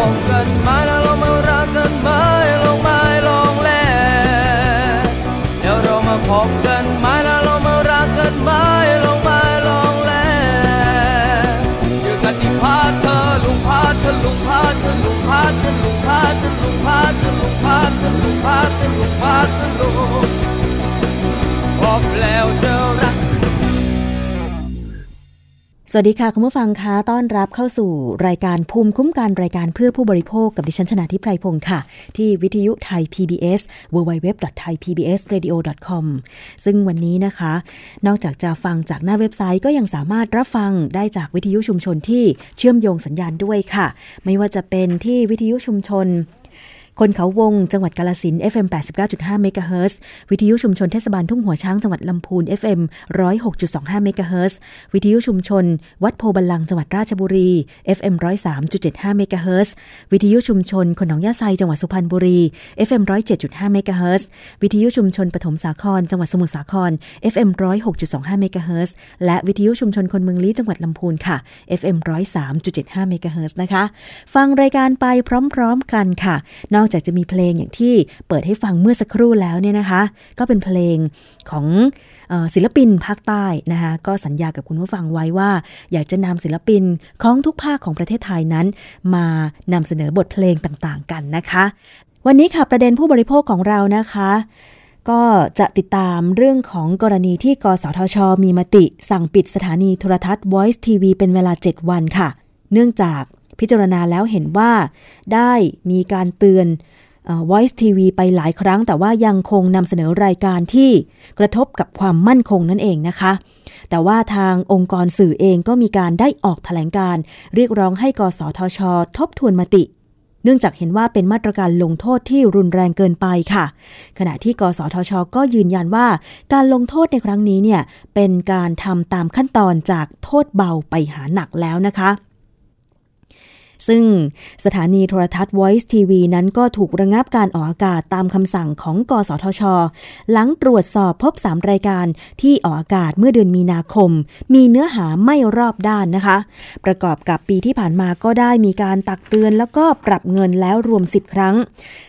Morgen mal สวัสดีค่ะ คุณผู้ฟังคะต้อนรับเข้าสู่รายการภูมิคุ้มกันรายการเพื่อผู้บริโภคกับดิฉันชนะทิพไพรพงศ์ค่ะ ที่วิทยุไทย PBS www.thaipbsradio.com ซึ่งวันนี้นะคะ นอกจากจะฟังจากหน้าเว็บไซต์ก็ยังสามารถรับฟังได้จากวิทยุชุมชนที่เชื่อมโยงสัญญาณด้วยค่ะ ไม่ว่าจะเป็นที่วิทยุชุมชน คนเขาวงจังหวัดกาลสิน FM 89.5 MHz วิทยุชุมชนเทศบาลทุ่งหัวช้างจังหวัดลำพูน FM 106.25 MHz วิทยุชุมชน วัดโพบัลลังจังหวัดราชบุรี FM 103.75 MHz วิทยุชุมชนคนหนองยาไซจังหวัดสุพรรณบุรี FM 107.5 MHz วิทยุชุมชนปฐมสาคร จังหวัดสมุทรสาคร FM 106.25 MHz และวิทยุชุมชนคนเมืองลี้จังหวัดลำพูนค่ะ FM 103.75 MHz นะคะ ฟังรายการไปพร้อม ๆ กันค่ะ นอกจากจะมีเพลงอย่างที่เปิดให้ฟังเมื่อสักครู่แล้วเนี่ยนะคะ ก็เป็นเพลงของศิลปินภาคใต้นะคะก็สัญญากับคุณผู้ฟังไว้ว่า อยากจะนำศิลปินของทุกภาคของประเทศไทยนั้น มานำเสนอบทเพลงต่างๆ กันนะคะ วันนี้ค่ะประเด็นผู้บริโภคของเรานะคะก็จะติดตามเรื่องของกรณีที่กสทช มีมติ สั่งปิดสถานีโทรทัศน์ Voice TV เป็นเวลา 7 วันค่ะ เนื่องจาก พิจารณาแล้วเห็นว่าได้มีการเตือน Voice TV ไปหลายครั้ง แต่ว่ายังคงนำเสนอรายการที่กระทบกับความมั่นคงนั่นเองนะคะ แต่ว่าทางองค์กรสื่อเองก็มีการได้ออกแถลงการ เรียกร้องให้กสทช ทบทวนมติ เนื่องจากเห็นว่าเป็นมาตรการลงโทษที่รุนแรงเกินไปค่ะ ขณะที่กสทช ก็ยืนยันว่า การลงโทษในครั้งนี้เนี่ยเป็นการทำตามขั้นตอนจากโทษเบาไปหาหนักแล้วนะคะ ซึ่งสถานีโทรทัศน์ Voice TV นั้นก็ถูกระงับการออกอากาศตามคำสั่งของ กสทช หลังตรวจสอบพบ 3 รายการที่ออกอากาศเมื่อเดือนมีนาคม มีเนื้อหาไม่รอบด้านนะคะ ประกอบกับปีที่ผ่านมาก็ได้มีการตักเตือนแล้วก็ปรับเงินแล้วรวม 10 ครั้ง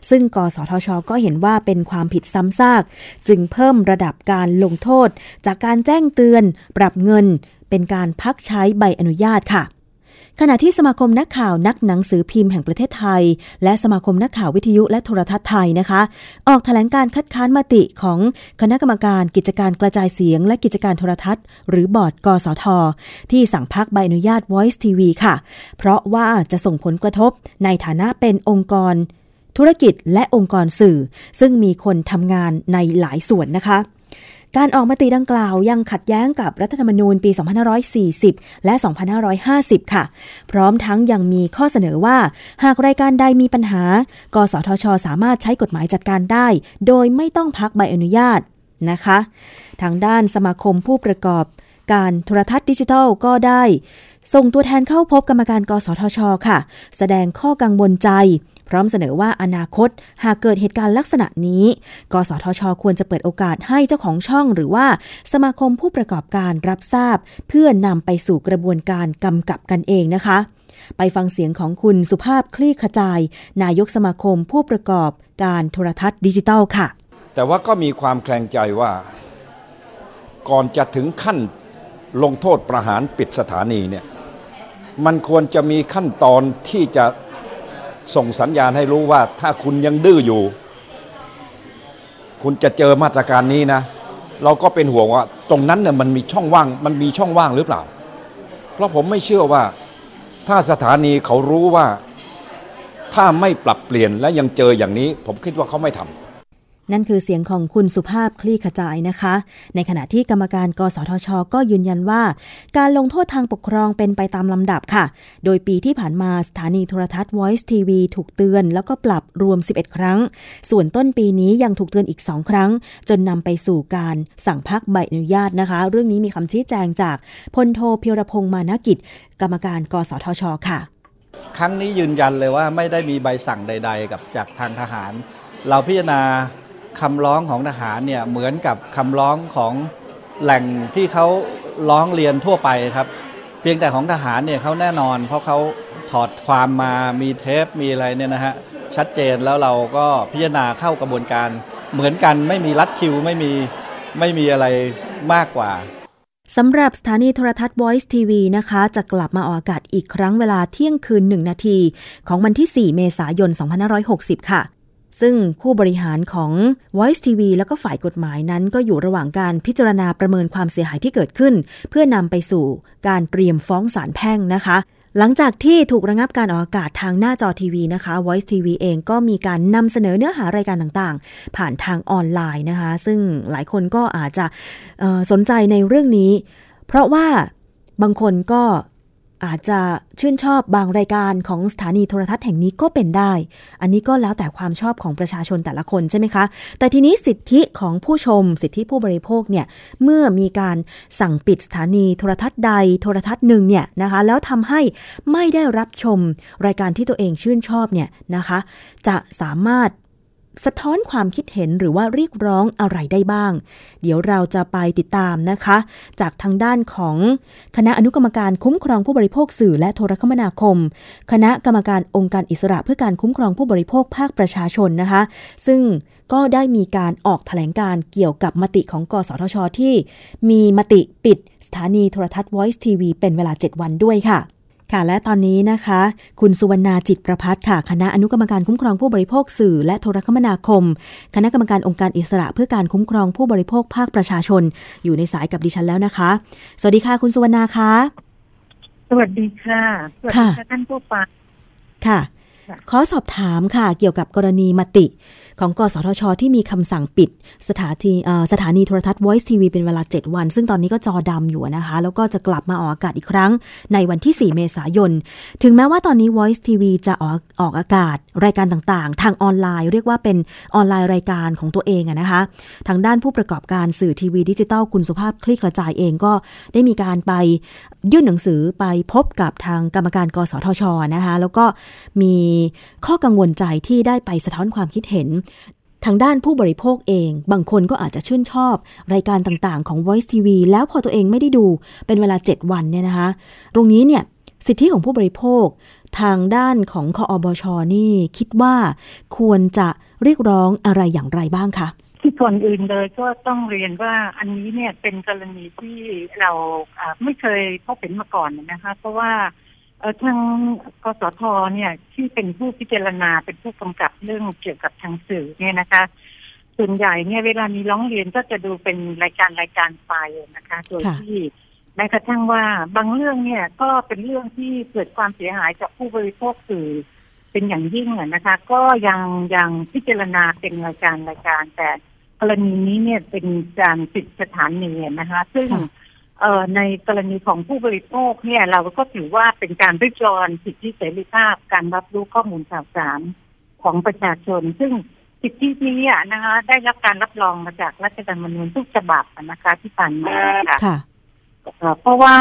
ซึ่ง กสทช ก็เห็นว่าเป็นความผิดซ้ำซาก จึงเพิ่มระดับการลงโทษ จากการแจ้งเตือน ปรับเงิน เป็นการพักใช้ใบอนุญาตค่ะ ขณะที่สมาคมนักข่าวนักหนังสือพิมพ์แห่งประเทศไทย และสมาคมนักข่าววิทยุและโทรทัศน์ไทยนะคะ ออกแถลงการคัดค้านมติของคณะกรรมการกิจการกระจายเสียง และกิจการโทรทัศน์ หรือบอร์ดกสท ที่สั่งพักใบอนุญาต Voice TV ค่ะ เพราะว่าจะส่งผลกระทบในฐานะเป็นองค์กร ธุรกิจและองค์กรสื่อ ซึ่งมีคนทำงานในหลายส่วนนะคะ การออกมติดังกล่าวยังขัดแย้งกับรัฐธรรมนูญปี 2540 และ 2550 ค่ะ พร้อมทั้งยังมีข้อเสนอว่า หากรายการใดมีปัญหา กสทช สามารถใช้กฎหมายจัดการได้ โดยไม่ต้องพักใบอนุญาตนะคะ ทางด้านสมาคมผู้ประกอบการโทรทัศน์ดิจิทัลก็ได้ ส่งตัวแทนเข้าพบกรรมการ กสทช ค่ะ แสดงข้อกังวลใจ พร้อมเสนอว่าอนาคตหากเกิดเหตุการณ์ลักษณะนี้ กสทช ควรจะเปิดโอกาสให้เจ้าของช่อง หรือว่าสมาคมผู้ประกอบการรับทราบ เพื่อนำไปสู่กระบวนการกำกับกันเองนะคะ ไปฟังเสียงของคุณสุภาพคลี่ขจาย นายกสมาคมผู้ประกอบการโทรทัศน์ดิจิทัลค่ะ แต่ว่าก็มีความแคลงใจว่า ก่อนจะถึงขั้นลงโทษประหารปิดสถานีเนี่ยมันควรจะมีขั้นตอนที่จะ ส่งสัญญาณให้รู้ว่าถ้าคุณยังดื้ออยู่ คุณจะเจอมาตรการนี้นะ เราก็เป็นห่วงว่า ตรงนั้นเนี่ยมันมีช่องว่าง มันมีช่องว่างหรือเปล่า เพราะผมไม่เชื่อว่าถ้าสถานีเขารู้ว่าถ้าไม่ปรับเปลี่ยนและยังเจออย่างนี้ ผมคิดว่าเขาไม่ทำ นั่นคือเสียงของคุณสุภาพคลี่ขจายนะคะ ในขณะที่กรรมการกสทช ก็ยืนยันว่า การลงโทษทางปกครองเป็นไปตามลำดับค่ะ โดยปีที่ผ่านมาสถานีโทรทัศน์ Voice TV ถูกเตือน แล้วก็ปรับรวม 11 ครั้ง ส่วนต้นปีนี้ยังถูกเตือนอีก 2 ครั้ง จนนำไปสู่การสั่งพักใบอนุญาตนะคะ เรื่องนี้มีคำชี้แจงจากพลโทเพียรพงษ์มานากิจ กรรมการกสทช ค่ะ ครั้งนี้ยืนยันเลยว่าไม่ได้มีใบสั่งใด ๆ กับจากทางทหาร เราพิจารณา คำร้องของทหารเนี่ยเหมือนกับคำร้องของแหล่งที่เขาร้องเรียนทั่วไปครับ เพียงแต่ของทหารเนี่ยเขาแน่นอน เพราะเขาถอดความมามีเทปมีอะไรเนี่ยนะฮะชัดเจนแล้วเราก็พิจารณาเข้ากระบวนการ เหมือนกันไม่มีรัดคิวไม่มีไม่มีอะไรมากกว่าสำหรับสถานีโทรทัศน์ Voice TV นะคะ จะกลับมาออกอากาศอีกครั้งเวลาเที่ยงคืน 1 นาที ของวันที่ 4 เมษายน 2560 ค่ะ ซึ่งผู้บริหารของ Voice TV แล้วก็ฝ่ายกฎหมายนั้น ก็อยู่ระหว่างการพิจารณาประเมินความเสียหายที่เกิดขึ้น เพื่อนำไปสู่การเตรียมฟ้องศาลแพ่งนะคะหลังจากที่ถูกระงับการออกอากาศทางหน้าจอทีวีนะคะ Voice TV เองก็มีการนำเสนอเนื้อหารายการต่างๆ ผ่านทางออนไลน์นะคะ ซึ่งหลายคนก็อาจจะสนใจในเรื่องนี้ เพราะว่าบางคนก็ อาจจะชื่นชอบบางรายการของสถานีโทรทัศน์แห่งนี้ก็เป็นได้ อันนี้ก็แล้วแต่ความชอบของประชาชนแต่ละคนใช่ไหมคะ แต่ทีนี้สิทธิของผู้ชม สิทธิผู้บริโภคเนี่ย เมื่อมีการสั่งปิดสถานีโทรทัศน์ใดโทรทัศน์หนึ่งเนี่ยนะคะ แล้วทำให้ไม่ได้รับชมรายการที่ตัวเองชื่นชอบเนี่ยนะคะ จะสามารถ สะท้อนความคิดเห็นหรือว่าเรียกร้องอะไรได้บ้าง เดี๋ยวเราจะไปติดตามนะคะ จากทางด้านของคณะอนุกรรมการคุ้มครองผู้บริโภคสื่อและโทรคมนาคม คณะกรรมการองค์การอิสระเพื่อการคุ้มครองผู้บริโภคภาคประชาชนนะคะ ซึ่งก็ได้มีการออกแถลงการเกี่ยวกับมติของกสทช ที่ มีมติปิดสถานีโทรทัศน์ Voice TV เป็นเวลา 7 วันด้วยค่ะ ค่ะและตอนนี้นะคะ คุณสุวรรณาจิตประพัฒค่ะ คณะอนุกรรมการคุ้มครองผู้บริโภคสื่อ และโทรคมนาคม คณะกรรมการองค์การอิสระเพื่อการคุ้มครองผู้บริโภคภาคประชาชน อยู่ในสายกับดิฉันแล้วนะคะ สวัสดีค่ะ คุณสุวรรณาคะสวัสดีค่ะสวัสดีค่ะค่ะท่านผู้ฟังค่ะค่ะ ขอสอบถามค่ะ เกี่ยวกับกรณีมติ ของกสทช ที่มีคำสั่งปิดสถานีสถานีโทรทัศน์ Voice TV เป็นเวลา 7 วัน ซึ่งตอนนี้ก็จอดำอยู่นะคะ แล้วก็จะกลับมาออกอากาศอีกครั้งในวันที่ 4 เมษายน ถึงแม้ว่าตอนนี้ Voice TV จะออกออกอากาศ รายการต่างๆ ทางออนไลน์ เรียกว่าเป็นออนไลน์รายการของตัวเองนะคะ ทางด้านผู้ประกอบการสื่อทีวีดิจิตอลคุณสุภาพคลี่กระจายเองก็ได้มีการไปยื่นหนังสือไปพบกับทางกรรมการ กสทชนะคะแล้วก็มีข้อกังวลใจที่ได้ไปสะท้อนความคิดเห็นทางด้านผู้บริโภคเอง บางคนก็อาจจะชื่นชอบ รายการต่างๆของ Voice TV แล้วพอตัวเองไม่ได้ดูเป็นเวลา 7 วันเนี่ยนะคะ ตรงนี้เนี่ยสิทธิของผู้บริโภค ทางด้านของคออบชนี่คิดว่าควรจะเรียกร้องอะไรอย่างไรบ้างคะที่ก่อนอื่นเลยก็ต้องเรียนว่าอันนี้เนี่ยเป็นกรณีที่เราอ่าไม่เคยพบเห็นมาก่อนนะคะ เพราะว่า เออทางกสทเนี่ยที่เป็นผู้พิจารณาเป็นผู้กำกับเรื่องเกี่ยวกับทางสื่อเนี่ยนะคะ ส่วนใหญ่เนี่ยเวลามีร้องเรียนก็จะดูเป็นรายการรายการไปนะคะ โดยที่แม้กระทั่งว่าบางเรื่องเนี่ยก็เป็นเรื่องที่เกิดความเสียหายจากผู้บริโภคสื่อเป็นอย่างยิ่งนะคะ ก็ยังยังพิจารณาเป็นรายการรายการแต่กรณีนี้เนี่ยเป็นการปิดสถานีนะคะ ซึ่ง เอ่อในกรณีของผู้บริโภคเนี่ย เราก็ถือว่าเป็นการริดรอนสิทธิเสรีภาพ การรับรู้ข้อมูลข่าวสารของประชาชน ซึ่งสิทธินี้อะนะคะได้รับการรับรองมาจากรัฐธรรมนูญทุกฉบับอะนะคะที่ผ่านมาค่ะค่ะเอ่อเพราะว่า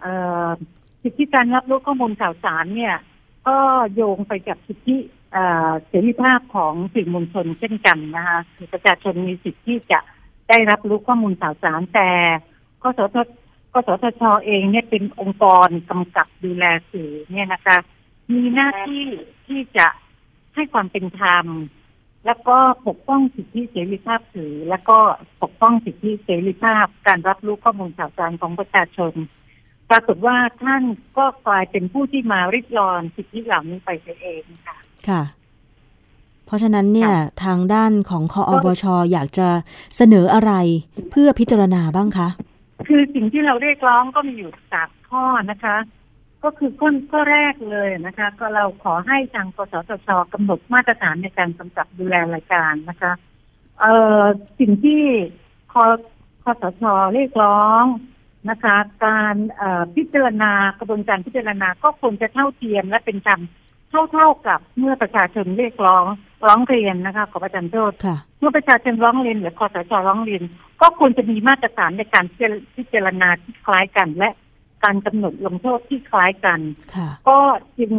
เอ่อสิทธิการรับรู้ข้อมูลข่าวสารเนี่ย ก็โยงไปกับสิทธิเอ่อเสรีภาพของสื่อมวลชนเช่นกันนะคะคือประชาชนมีสิทธิที่จะได้รับรู้ข้อมูลข่าวสารแต่ กสทกสทชเองเนี่ยเป็นองค์กรกำกับดูแลสื่อเนี่ยนะคะ มีหน้าที่ที่จะให้ความเป็นธรรมแล้วก็ปกป้องสิทธิเสรีภาพสื่อแล้วก็ปกป้องสิทธิเสรีภาพ การรับรู้ข้อมูลข่าวสารของประชาชน ปรากฏว่าท่านก็กลายเป็นผู้ที่มาริดรอนสิทธิเหล่านี้ไปเสียเองค่ะ ค่ะ เพราะฉะนั้นเนี่ยทางด้านของคออบชอยากจะเสนออะไรเพื่อพิจารณาบ้างคะ คือสิ่งที่เราเรียกร้องก็มีอยู่สามข้อนะคะ ก็คือข้อข้อแรกเลยนะคะ ก็เราขอให้ทางกสทชกำหนดมาตรฐานในการกำกับดูแลรายการนะคะเอ่อสิ่งที่คคสชเรียกร้องนะคะ การเอ่อพิจารณากระบวนการพิจารณาก็ควรจะเท่าเทียมและเป็นธรรมเท่าเท่าๆกับเมื่อประชาชนเรียกร้องร้องเรียนนะคะขอประทานโทษค่ะเมื่อประชาชนร้องเรียนหรือคอสชร้องเรียน ก็ควรจะมีมาตรฐานในการพิจารณาที่คล้ายกันและการกำหนดลงโทษที่คล้ายกันค่ะก็จึง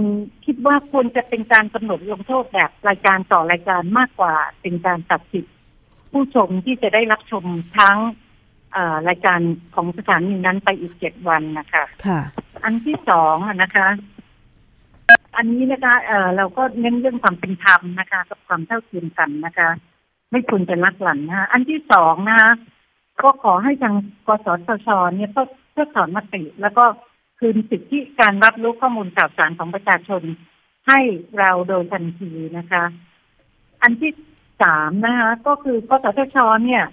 คิดว่าควรจะเป็นการกำหนดลงโทษแบบรายการต่อรายการมากกว่า เป็นการตัดสิทธิผู้ชมที่จะได้รับชมทั้งเอ่อรายการของสถานีนั้นไปอีกเจ็ดวันนะคะค่ะอันที่สองอะนะคะ อันนี้นะคะเอ่อเราก็เน้นเรื่องความเป็นธรรมนะคะ กับความเท่าเทียมกันนะคะ ไม่ควรจะลักหลั่นนะคะอันที่สองนะคะก็ขอให้ทางกสทชเนี่ยเพื่อเพื่อถอนมติ แล้วก็คืนสิทธิการรับรู้ข้อมูลข่าวสารของประชาชน ให้เราโดยทันทีนะคะ อันที่สามนะคะ ก็คือกสทชเนี่ย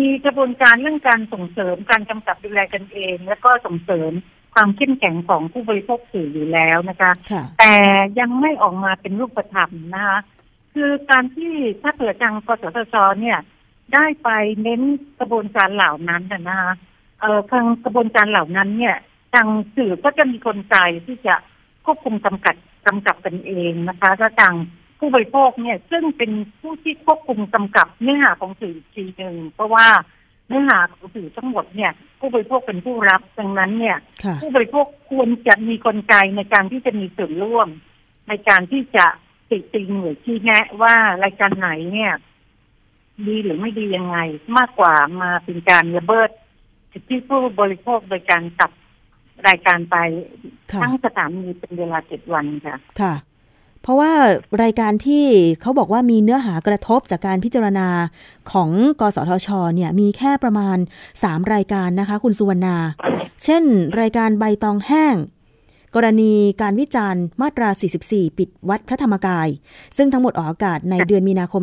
มีกระบวนการเรื่องการส่งเสริมการกำกับดูแลกันเอง แล้วก็ส่งเสริมความเข้มแข็งของผู้บริโภคสื่ออยู่แล้วนะคะค่ะแต่ยังไม่ออกมาเป็นรูปธรรมนะคะ คือการที่ถ้าเผื่อทางกสทชเนี่ย ได้ไปเน้นกระบวนการเหล่านั้นน่ะนะคะเอ่อทางกระบวนการเหล่านั้นเนี่ยทางสื่อก็จะมีกลไกที่จะควบคุมกำกับกำกับกันเองนะคะถ้าทางผู้บริโภคเนี่ย ซึ่งเป็นผู้ที่ควบคุมกำกับเนื้อหาของสื่ออีกทีหนึ่งเพราะว่าเนื้อหาของสื่อทั้งหมดเนี่ย ผู้บริโภคเป็นผู้รับดังนั้นเนี่ยค่ะผู้บริโภคควรจะมีกลไกในการที่จะมีส่วนร่วม ในการที่จะ ติติงหรือชี้แนะว่ารายการไหนเนี่ย ดีหรือไม่ดียังไง มากกว่ามาเป็นการระเบิดสิทธิผู้บริโภคโดยการตัดรายการไปค่ะทั้งสถานีเป็นเวลาเจ็ดวันค่ะ ค่ะ เพราะว่ารายการที่เขาบอกว่ามีเนื้อหากระทบจากการพิจารณาของกสทช เนี่ย มีแค่ประมาณ 3 รายการนะคะ คุณสุวรรณา เช่น รายการใบตองแห้ง กรณีการวิจารณ์มาตรา 44 ปิดวัดพระธรรมกาย ซึ่งทั้งหมดออกอากาศในเดือนมีนาคม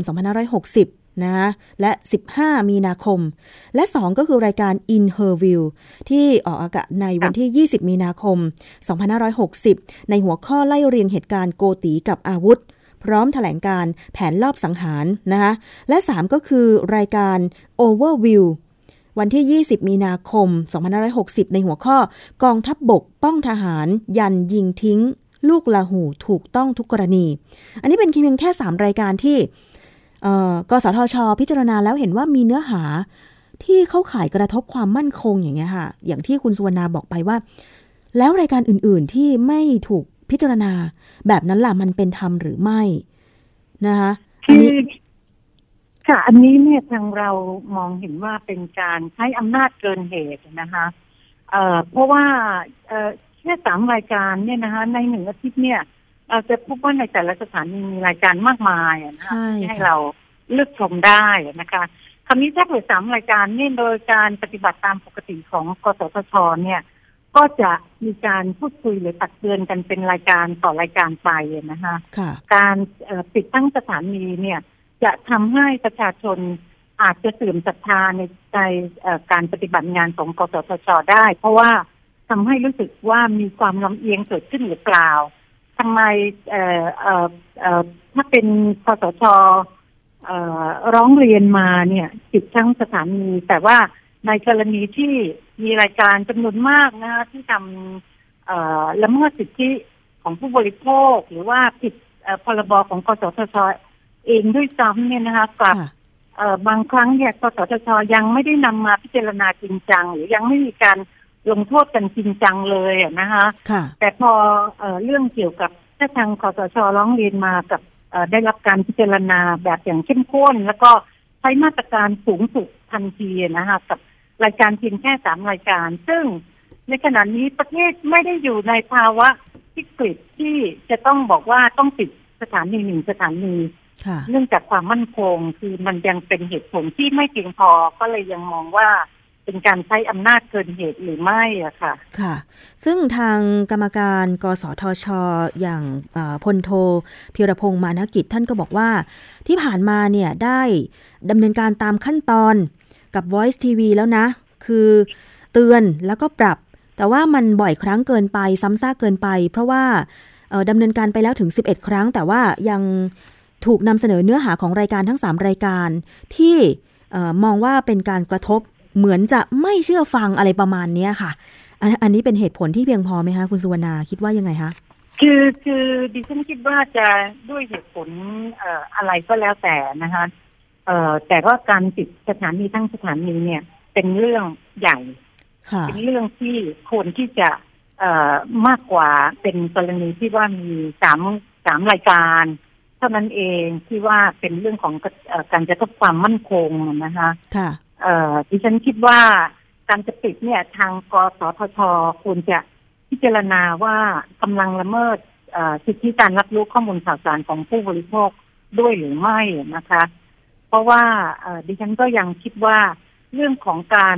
2560 นะและ 15 มีนาคม และ 2 ก็คือรายการ In Her View ที่ออกอากาศในวันที่ 20 มีนาคม 2560 ในหัวข้อไล่เรียงเหตุการณ์โกตีกับอาวุธ พร้อมถแถลงการแผนลอบสังหารนะคะและ 3 ก็คือรายการ Overview วันที่ 20 มีนาคม 2560 ในหัวข้อกองทัพบบกป้องทหาร ยันยิงทิ้ง ลูกลาหูถูกต้องทุกกรณี อันนี้เป็นเพียงแค่ 3 รายการที่กสทช พิจารณาแล้วเห็นว่ามีเนื้อหาที่เข้าข่ายกระทบความมั่นคงอย่างเงี้ยค่ะ อย่างที่คุณสุวรรณาบอกไปว่า แล้วรายการอื่นๆที่ไม่ถูกพิจารณาแบบนั้นล่ะมันเป็นธรรมหรือไม่นะคะอันนี้ ค่ะ อันนี้เนี่ยทางเรามองเห็นว่าเป็นการใช้อำนาจเกินเหตุนะคะเอ่อเพราะว่าเอ่อแค่สามรายการเนี่ยนะคะ ในหนึ่งอาทิตย์เนี่ยเราจะพบว่าในแต่ละสถานีมีรายการมากมายนะคะให้เราเลือกชมได้นะคะคำนี้ถ้าเกิดสามรายการเนี่ยโดยการปฏิบัติตามปกติของกสทชเนี่ย ก็จะมีการพูดคุยหรือตักเตือนกันเป็นรายการต่อรายการไปนะคะ การปิดตั้งสถานีเนี่ย จะทำให้ประชาชนอาจจะเสื่อมศรัทธาในในการปฏิบัติงานของกสทชได้ เพราะว่าทำให้รู้สึกว่ามีความลำเอียงเกิดขึ้นหรือเปล่าทำไมเอ่อเอ่อเอ่อถ้าเป็นกสชเอ่อร้องเรียนมาเนี่ยติดทั้งสถานี แต่ว่าในกรณีที่มีรายการจำนวนมากนะคะที่ทำละเมิดสิทธิของผู้บริโภค หรือว่าผิดพรบของกสทช เองด้วยซ้ำเนี่ยนะคะกับบางครั้งเนี่ยกสทชยังไม่ได้นำมาพิจารณาจริงจัง หรือยังไม่มีการลงโทษกันจริงจังเลยนะคะแต่พอเรื่องเกี่ยวกับถ้าทางกสชร้องเรียนมากับได้รับการพิจารณาแบบอย่างเข้มข้น แล้วก็ใช้มาตรการสูงสุดทันทีนะคะกับรายการเพียงแค่สามรายการ ซึ่งในขณะนี้ประเทศไม่ได้อยู่ในภาวะวิกฤตที่จะต้องบอกว่าต้องปิดสถานีหนึ่งสถานี เนื่องจากความมั่นคงคือมันยังเป็นเหตุผลที่ไม่เพียงพอก็เลยยังมองว่าเป็นการใช้อำนาจเกินเหตุหรือไม่อะค่ะ ค่ะ ซึ่งทางกรรมการกสทชอย่างพลโทพิรพงศ์มานกิจท่านก็บอกว่าที่ผ่านมาเนี่ยได้ดำเนินการตามขั้นตอนกับ Voice TV แล้วนะ คือเตือนแล้วก็ปรับ แต่ว่ามันบ่อยครั้งเกินไปซ้ำซากเกินไป เพราะว่าดำเนินการไปแล้วถึง 11 ครั้ง แต่ว่ายัง ถูกนำเสนอเนื้อหาของรายการทั้ง 3 รายการ ที่มองว่าเป็นการกระทบเหมือนจะไม่เชื่อฟังอะไรประมาณนี้ค่ะ อันนี้เป็นเหตุผลที่เพียงพอไหมคะ คุณสุวรรณาคิดว่ายังไงคะคือคือดิฉันคิดว่าจะด้วยเหตุผลเอ่ออะไรก็แล้วแต่นะคะเอ่อแต่ว่าการติดสถานีทั้งสถานีเนี่ย เป็นเรื่องใหญ่เป็นเรื่องที่ควรที่จะเอ่อมากกว่าเป็นกรณีที่ว่ามีสามสามรายการ เท่านั้นเองที่ว่าเป็นเรื่องของการจะทบความมั่นคงนะคะค่ะเอ่อดิฉันคิดว่าการจะปิดเนี่ยทางกสทชควรจะพิจารณาว่ากำลังละเมิดสิทธิการรับรู้ข้อมูลข่าวสารของผู้บริโภคด้วยหรือไม่นะคะ เพราะว่าดิฉันก็ยังคิดว่าเรื่องของการ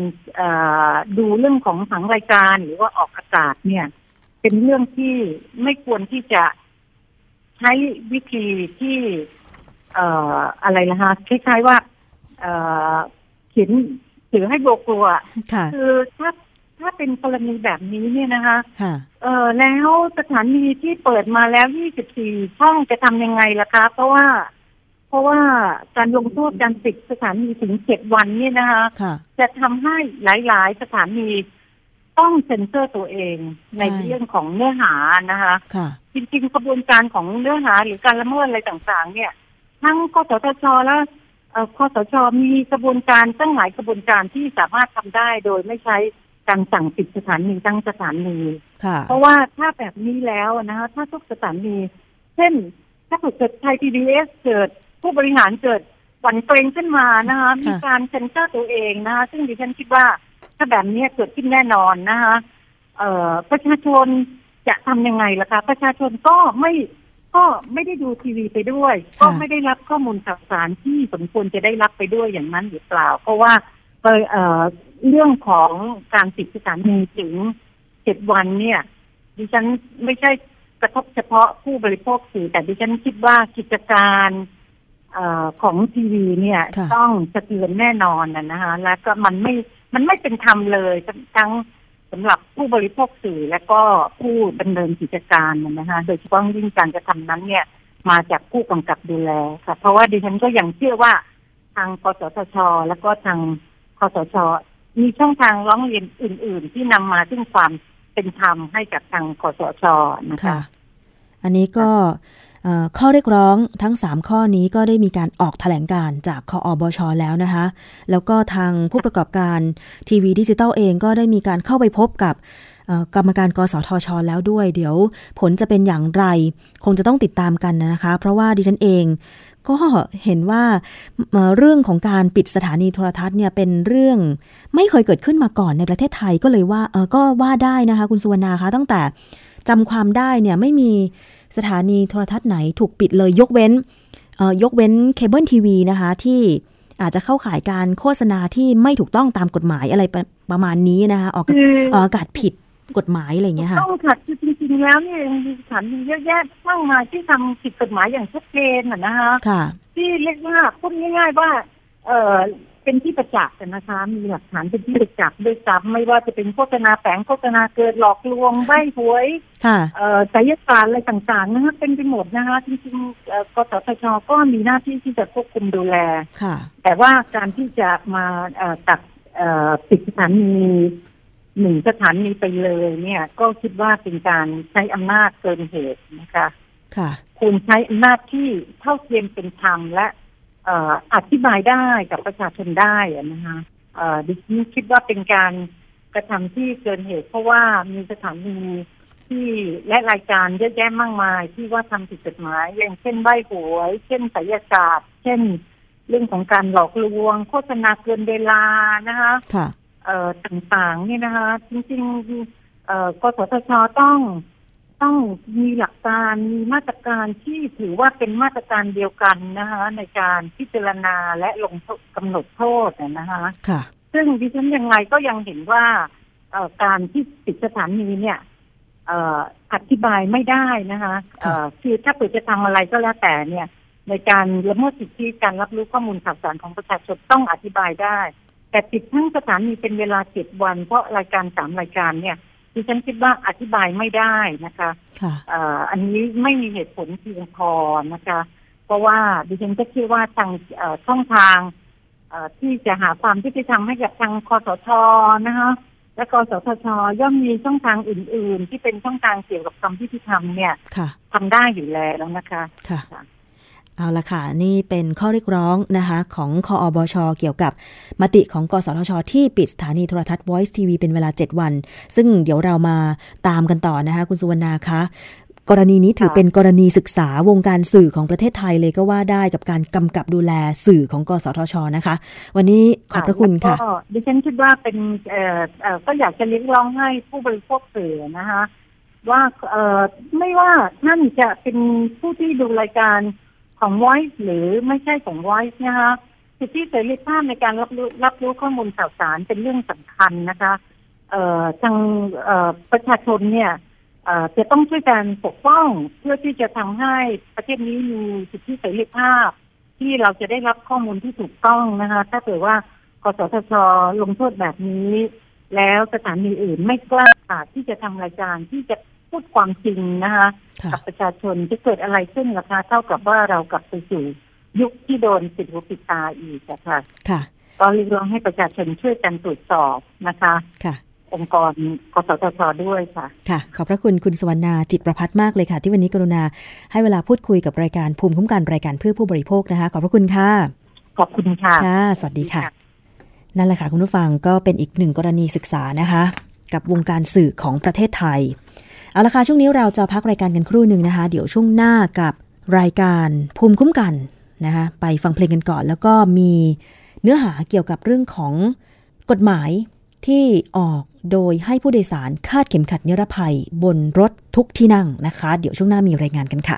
ดูเรื่องของสังรายการหรือว่าออกอากาศเนี่ย เป็นเรื่องที่ไม่ควรที่จะ ใช้วิธีที่ เอ่ออะไรละฮะคล้ายๆว่า เอ่อเขียนถือให้โบกลัวคือถ้าถ้าเป็นกรณีแบบนี้เนี่ยนะคะเออแล้วสถานีที่เปิดมาแล้ว 24 ช่องจะทำยังไงล่ะคะ เพราะว่า เพราะว่าการลงโทษการปิดสถานีถึงเจ็ดวันเนี่ยนะคะจะทำให้หลาย ๆ สถานี ต้องเซ็นเซอร์ตัวเองในเรื่องของเนื้อหานะคะจริงๆกระบวนการของเนื้อหาหรือการละเมิดอะไรต่างๆ เนี่ย ทั้งกสทชและคอสชมีกระบวนการตั้งหลายกระบวนการที่สามารถทำได้โดยไม่ใช้การสั่งปิดสถานีตั้งสถานีเพราะว่าถ้าแบบนี้แล้วนะคะถ้าทุกสถานี เช่น ถ้าเกิดไทยพีบีเอสเกิดผู้บริหารเกิดหวั่นเกรงขึ้นมานะคะมีการเซ็นเซอร์ตัวเองนะคะซึ่งดิฉันคิดว่า ถ้าแบบนี้เกิดขึ้นแน่นอนนะคะเอ่อประชาชนจะทำยังไงล่ะคะ ประชาชนก็ไม่ก็ไม่ได้ดูทีวีไปด้วย ก็ไม่ได้รับข้อมูลข่าวสารที่สมควรจะได้รับไปด้วยอย่างนั้นหรือเปล่า เพราะว่าเเรื่องของการติดสถานีถึงเจ็ดวันเนี่ย ดิฉันไม่ใช่กระทบเฉพาะผู้บริโภคสื่อแต่ดิฉันคิดว่ากิจการเออของทีวีเนี่ยค่ะต้องสะเทือนแน่นอนนะนะคะ แล้วก็มันไม่ มันไม่เป็นธรรมเลยทั้งสำหรับผู้บริโภคสื่อและก็ผู้ดำเนินกิจการนะคะโดยเฉพาะยิ่งการกระทำนั้นเนี่ยมาจากผู้กำกับดูแลค่ะ เพราะว่าดิฉันก็ยังเชื่อว่าทางกสทช แล้วก็ทางคสช มีช่องทางร้องเรียนอื่น ๆ ที่นำมาซึ่งความเป็นธรรมให้กับทางคสชนะคะคะอันนี้ก็ ข้อเรียกร้องทั้ง 3 ข้อนี้ก็ได้มีการออกแถลงการจากคออบชอแล้วนะคะ แล้วก็ทางผู้ประกอบการทีวีดิจิตอลเองก็ได้มีการเข้าไปพบกับกรรมการกสทช แล้วด้วย เดี๋ยวผลจะเป็นอย่างไร คงจะต้องติดตามกันนะคะ เพราะว่าดิฉันเองก็เห็นว่าเอ่อเรื่องของการปิดสถานีโทรทัศน์เนี่ยเป็นเรื่องไม่เคยเกิดขึ้นมาก่อนในประเทศไทยก็เลยว่าเออก็ว่าได้นะคะ คุณสุวรรณาคะตั้งแต่จำความได้เนี่ยไม่มี สถานีโทรทัศน์ไหนถูกปิดเลยยกเว้นเอ่อยกเว้นเคเบิลทีวีนะคะ ที่อาจจะเข้าข่ายการโฆษณาที่ไม่ถูกต้องตามกฎหมายอะไรประประมาณนี้นะคะ ออกคือออกอากาศผิดกฎหมายอะไรอย่างเงี้ยค่ะต้องค่ะคือจริงๆแล้วเนี่ยมีสถานมีเยอะแยะมากมายที่ทำผิดกฎหมายอย่างชัดเจนน่ะนะคะค่ะที่เรียกว่าพูดง่ายๆว่า เออ เป็นที่ประจักษ์กันนะคะ มีหลักฐานเป็นที่ประจักษ์ด้วยซ้ำไม่ว่าจะเป็นโฆษณาแฝงโฆษณาเกิดหลอกลวงใบ้หวยค่ะเอ่อไสยศาสตร์อะไรต่างๆนะคะเป็นไปหมดนะคะจริงๆเอ่อกสทชก็มีหน้าที่ที่จะควบคุมดูแลค่ะ แต่ว่าการที่จะมาเอ่อตัดเอ่อปิดสถานีหนึ่งสถานีไปเลยเนี่ย ก็คิดว่าเป็นการใช้อำนาจเกินเหตุนะคะ ค่ะคุณใช้อำนาจที่เท่าเทียมเป็นธรรมและเอ่ออธิบายได้กับประชาชนได้อะนะคะเอ่อดิฉันคิดว่าเป็นการกระทำที่เกินเหตุ เพราะว่ามีสถานีที่และรายการเยอะแยะมากมาย ที่ว่าทำผิดกฎหมาย อย่างเช่นใบหวย เช่นไสยศาสตร์เช่น เรื่องของการหลอกลวง โฆษณาเกินเวลานะคะค่ะเอ่อต่างๆเนี่ยนะคะ จริงๆเอ่อกสทชต้อง ต้องมีหลักการมีมาตรการที่ถือว่าเป็นมาตรการเดียวกันนะคะ ในการพิจารณาและลงโทษกำหนดโทษนะนะคะค่ะ ซึ่งดิฉันยังไงก็ยังเห็นว่าเอ่อการที่ปิดสถานีเนี่ยเอ่ออธิบายไม่ได้นะคะเอ่อคือถ้าเปิดจะทำอะไรก็แล้วแต่เนี่ย ในการละเมิดสิทธิการรับรู้ข้อมูลข่าวสารของประชาชนต้องอธิบายได้ แต่ปิดทั้งสถานีเป็นเวลาเจ็ดวัน เพราะรายการสามรายการเนี่ย ดิฉันคิดว่าอธิบายไม่ได้นะคะค่ะเอ่ออันนี้ไม่มีเหตุผลเพียงพอนะคะ เพราะว่าดิฉันก็คิดว่าทางเอ่อช่องทางเอ่อที่จะหาความยุติธรรมให้กับทางคอสชนะคะและกสทชย่อมมีช่องทางอื่น ๆ ที่เป็นช่องทางเกี่ยวกับความยุติธรรมเนี่ยค่ะทำได้อยู่แล้วนะคะค่ะค่ะ เอาละค่ะ นี่เป็นข้อเรียกร้องนะคะของคออบช เกี่ยวกับมติของกสทช ที่ปิดสถานีโทรทัศน์ Voice TV เป็นเวลา 7 วัน ซึ่งเดี๋ยวเรามาตามกันต่อนะคะ คุณสุวรรณาคะกรณีนี้ถือค่ะเป็นกรณีศึกษาวงการสื่อของประเทศไทยเลยก็ว่าได้กับการกำกับดูแลสื่อของกสทชนะคะ วันนี้ขอบพระคุณค่ะแล้วก็ดิฉันคิดว่าเป็นเอ่อเอ่อก็อยากจะเรียกร้องให้ผู้บริโภคสื่อนะคะ ว่าเอ่อไม่ว่าท่านจะเป็นผู้ที่ดูรายการ ของ Voice หรือไม่ใช่ของ Voice นะคะสิทธิเสรีภาพในการรับรู้รับรู้ข้อมูลข่าวสารเป็นเรื่องสำคัญนะคะเอ่อทางเอ่อประชาชนเนี่ยเอ่อจะต้องช่วยกันปกป้องเพื่อที่จะทำให้ประเทศนี้มีสิทธิเสรีภาพ ที่เราจะได้รับข้อมูลที่ถูกต้องนะคะ ถ้าเกิดว่ากสทชลงโทษแบบนี้ แล้วสถานีอื่นไม่กล้าที่จะทำรายการที่จะ พูดความจริงนะคะค่ะกับประชาชนจะเกิดอะไรขึ้นล่ะคะเท่ากับว่าเรากลับไปสู่ยุคที่โดนปิดหูปิดตาอีกอะค่ะค่ะก็เรียกร้องให้ประชาชนช่วยกันตรวจสอบนะคะค่ะองค์กรกสทชด้วยค่ะ ค่ะ ขอบพระคุณคุณสวรรณาจิตประพัฒน์มากเลยค่ะ ที่วันนี้กรุณาให้เวลาพูดคุยกับรายการภูมิคุ้มกันรายการเพื่อผู้บริโภคนะคะ ขอบพระคุณค่ะ ขอบคุณค่ะ ค่ะ สวัสดีค่ะ นั่นแหละค่ะ คุณผู้ฟังก็เป็นอีกหนึ่งกรณีศึกษานะคะ กับวงการสื่อของประเทศไทย เอาละค่ะช่วงนี้เราจะพักรายการกันครู่หนึ่งนะคะ เดี๋ยวช่วงหน้ากับรายการภูมิคุ้มกันนะคะไปฟังเพลงกันก่อน แล้วก็มีเนื้อหาเกี่ยวกับเรื่องของกฎหมายที่ออกโดยให้ผู้โดยสารคาดเข็มขัดนิรภัยบนรถทุกที่นั่งนะคะ เดี๋ยวช่วงหน้ามีรายงานกันค่ะ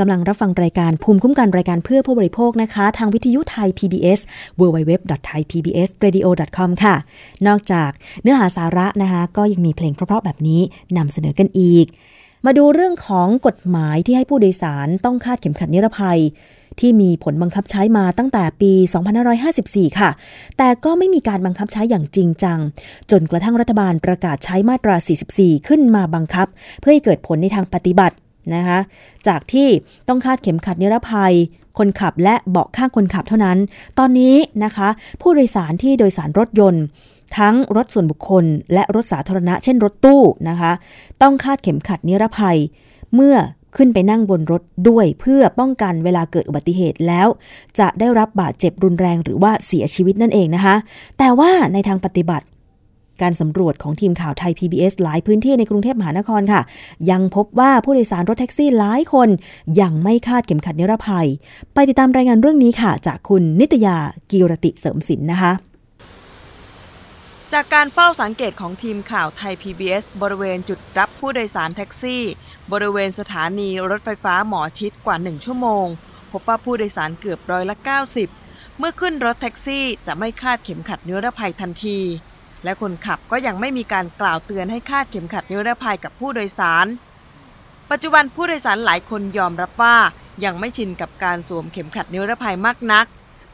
กำลังรับฟังรายการภูมิคุ้มกันรายการเพื่อผู้บริโภคนะคะ ทางวิทยุไทย PBS www.thaipbsradio.com ค่ะ นอกจากเนื้อหาสาระนะคะ ก็ยังมีเพลงเพราะๆแบบนี้นำเสนอกันอีก มาดูเรื่องของกฎหมายที่ให้ผู้โดยสารต้องคาดเข็มขัดนิรภัย ที่มีผลบังคับใช้มาตั้งแต่ปี 2554 ค่ะ แต่ก็ไม่มีการบังคับใช้อย่างจริงจัง จนกระทั่งรัฐบาลประกาศใช้มาตรา 44 ขึ้นมาบังคับ เพื่อให้เกิดผลในทางปฏิบัติ นะคะจากที่ต้องคาดเข็มขัดนิรภัย คนขับและเบาะข้างคนขับเท่านั้น ตอนนี้นะคะ ผู้โดยสารที่โดยสารรถยนต์ ทั้งรถส่วนบุคคล และรถสาธารณะเช่นรถตู้นะคะ ต้องคาดเข็มขัดนิรภัย เมื่อขึ้นไปนั่งบนรถด้วยเพื่อป้องกันเวลาเกิดอุบัติเหตุแล้ว จะได้รับบาดเจ็บรุนแรงหรือว่าเสียชีวิตนั่นเองนะคะ แต่ว่าในทางปฏิบัติ การสำรวจของทีมข่าวไทย PBS หลายพื้นที่ในกรุงเทพมหานครค่ะ ยังพบว่าผู้โดยสารรถแท็กซี่หลายคน ยังไม่คาดเข็มขัดนิรภัย ไปติดตามรายงานเรื่องนี้ค่ะ จากคุณนิตยากีรติเสริมสินนะคะจากการเฝ้าสังเกตของทีมข่าวไทย PBS บริเวณจุดรับผู้โดยสารแท็กซี่ บริเวณสถานีรถไฟฟ้าหมอชิดกว่า 1 ชั่วโมง พบว่าผู้โดยสารเกือบร้อยละ 90 เมื่อขึ้นรถแท็กซี่จะไม่คาดเข็มขัดนิรภัยทันที และคนขับก็ยังไม่มีการกล่าวเตือนให้คาดเข็มขัดนิรภัยกับผู้โดยสาร ปัจจุบันผู้โดยสารหลายคนยอมรับว่ายังไม่ชินกับการสวมเข็มขัดนิรภัยมากนัก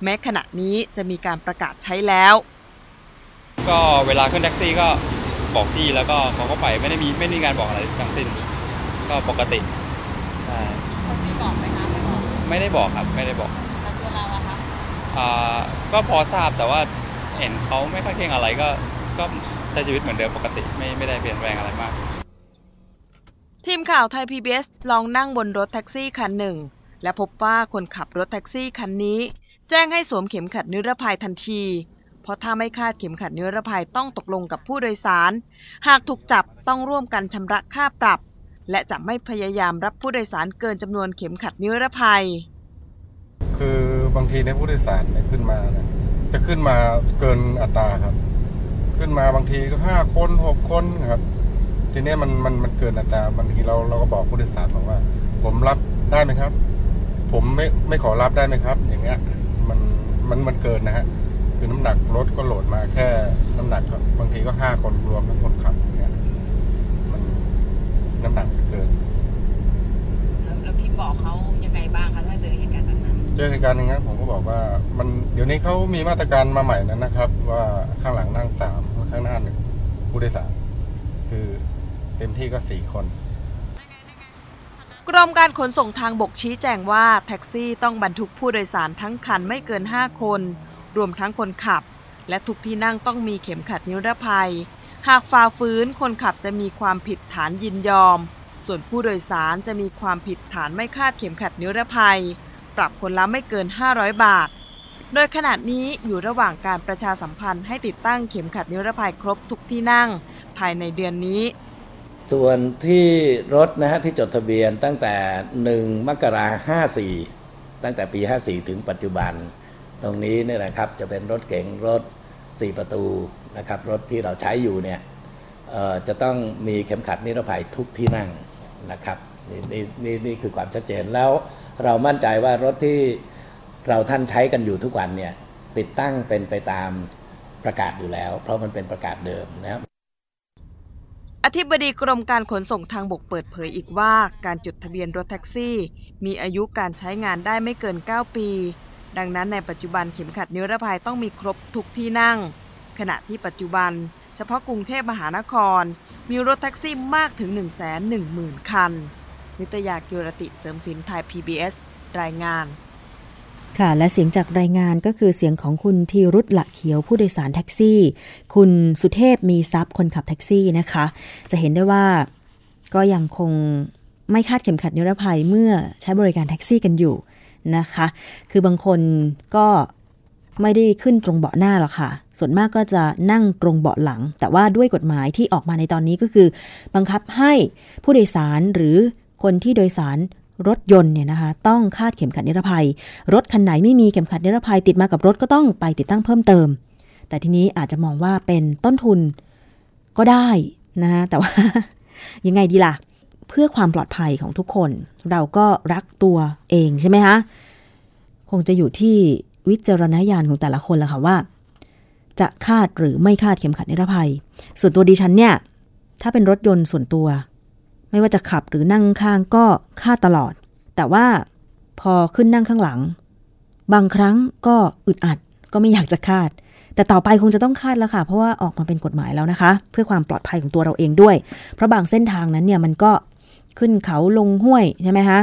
แม้ขณะนี้จะมีการประกาศใช้แล้ว ก็เวลาขึ้นแท็กซี่ก็บอกที่แล้วก็เขาก็ไปไม่ได้มีไม่ได้มีการบอกอะไรทั้งสิ้น ก็ปกติใช่คนที่บอกไหมคะไม่บอกไม่ได้บอกครับไม่ได้บอกแล้วตัวเราอะคะอ่าก็พอทราบแต่ว่าเห็นเขาไม่ค่อยเข่งอะไรก็ ก็ใช้ชีวิตเหมือนเดิมปกติไม่ไม่ได้เปลี่ยนแปลงอะไรมาก ทีมข่าวไทย PBS ลองนั่งบนรถแท็กซี่คันหนึ่ง และพบว่าคนขับรถแท็กซี่คันนี้ แจ้งให้สวมเข็มขัดนิรภัยทันที เพราะถ้าไม่คาดเข็มขัดนิรภัยต้องตกลงกับผู้โดยสาร หากถูกจับต้องร่วมกันชำระค่าปรับ และจะไม่พยายามรับผู้โดยสารเกินจำนวนเข็มขัดนิรภัย คือบางทีในยผู้โดยสารเนี่ยขึ้นมาเนี่ยจะขึ้นมาเกินอัตราครับ ขึ้นมาบางทีก็ห้าคนหกคนครับ ทีเนี้ยมันมันมันเกินอัตราบางทีเราเราก็บอกผู้โดยสารบอกว่า ผมรับได้ไหมครับ ผมไม่ไม่ขอรับได้ไหมครับ อย่างเงี้ย มันมันมันเกินนะฮะคือน้ำหนักรถก็โหลดมาแค่น้ำหนักก็บางทีก็ห้าคนรวมทั้งคนขับอย่างเงี้ยมันน้ำหนักเกินแล้วแล้วพี่บอกเขายังไงบ้างคะถ้าเจอเหตุการณ์แบบนั้น เจอเหตุการณ์อย่างนั้นผมก็บอกว่า มันเดี๋ยวนี้เขามีมาตรการมาใหม่นั้นนะครับ ว่าข้างหลังนั่งสาม ข้างหน้าหนึ่งผู้โดยสาร คือเต็มที่ก็สี่คน กรมการขนส่งทางบกชี้แจงว่าแท็กซี่ต้องบรรทุกผู้โดยสารทั้งคันไม่เกิน 5 คน รวมทั้งคนขับ และทุกที่นั่งต้องมีเข็มขัดนิรภัย หากฝ่าฝืนคนขับจะมีความผิดฐานยินยอม ส่วนผู้โดยสารจะมีความผิดฐานไม่คาดเข็มขัดนิรภัย ปรับคนละไม่เกิน 500 บาท โดยขณะนี้อยู่ระหว่างการประชาสัมพันธ์ให้ติดตั้งเข็มขัดนิรภัยครบทุกที่นั่ง ภายในเดือนนี้ ส่วนที่รถนะฮะที่จดทะเบียนตั้งแต่ 1 มกราห้าสี่ตั้งแต่ปี 54 ถึงปัจจุบัน ตรงนี้เนี่ยนะครับจะเป็นรถเก๋งรถ 4 ประตูนะครับรถที่เราใช้อยู่เนี่ยจะต้องมีเข็มขัดนิรภัยทุกที่นั่งนะครับนนี่นี่นี่คือความชัดเจนแล้วเรามั่นใจว่ารถที่ เราท่านใช้กันอยู่ทุกวันเนี่ยติดตั้งเป็นไปตามประกาศอยู่แล้ว เพราะมันเป็นประกาศเดิมนะครับอธิบดีกรมการขนส่งทางบกเปิดเผยอีกว่าการจดทะเบียนรถแท็กซี่ มีอายุการใช้งานได้ไม่เกิน 9 ปี ดังนั้นในปัจจุบันเข็มขัดนิรภัยต้องมีครบทุกที่นั่ง ขณะที่ปัจจุบัน เฉพาะกรุงเทพมหานคร มีรถแท็กซี่มากถึง 1 1 0 0 0 0 คัน นิตยากิรติเสริมสินไทย PBS รายงาน ค่ะ และเสียงจากรายงานก็คือเสียงของคุณธีรุธละเขียวผู้โดยสารแท็กซี่ คุณสุเทพมีทรัพย์คนขับแท็กซี่นะคะ จะเห็นได้ว่าก็ยังคงไม่คาดเข็มขัดนิรภัยเมื่อใช้บริการแท็กซี่กันอยู่นะคะ คือบางคนก็ไม่ได้ขึ้นตรงเบาะหน้าหรอกค่ะ ส่วนมากก็จะนั่งตรงเบาะหลัง แต่ว่าด้วยกฎหมายที่ออกมาในตอนนี้ก็คือ บังคับให้ผู้โดยสารหรือคนที่โดยสาร รถยนต์เนี่ยนะคะต้องคาดเข็มขัดนิรภัย รถคันไหนไม่มีเข็มขัดนิรภัย ติดมากับรถก็ต้องไปติดตั้งเพิ่มเติม แต่ทีนี้อาจจะมองว่าเป็นต้นทุนก็ได้นะคะแต่ว่า ยังไงดีล่ะ เพื่อความปลอดภัยของทุกคน เราก็รักตัวเองใช่ไหมคะคงจะอยู่ที่วิจารณญาณของแต่ละคนแหละค่ะว่า จะคาดหรือไม่คาดเข็มขัดนิรภัย ส่วนตัวดิฉันเนี่ย ถ้าเป็นรถยนต์ส่วนตัว ไม่ว่าจะขับหรือนั่งข้างก็คาดตลอด แต่ว่าพอขึ้นนั่งข้างหลัง บางครั้งก็อึดอัดก็ไม่อยากจะคาด แต่ต่อไปคงจะต้องคาดแล้วค่ะ เพราะว่าออกมาเป็นกฎหมายแล้วนะคะ เพื่อความปลอดภัยของตัวเราเองด้วย เพราะบางเส้นทางนั้นเนี่ยมันก็ขึ้นเขาลงห้วยใช่ไหมคะ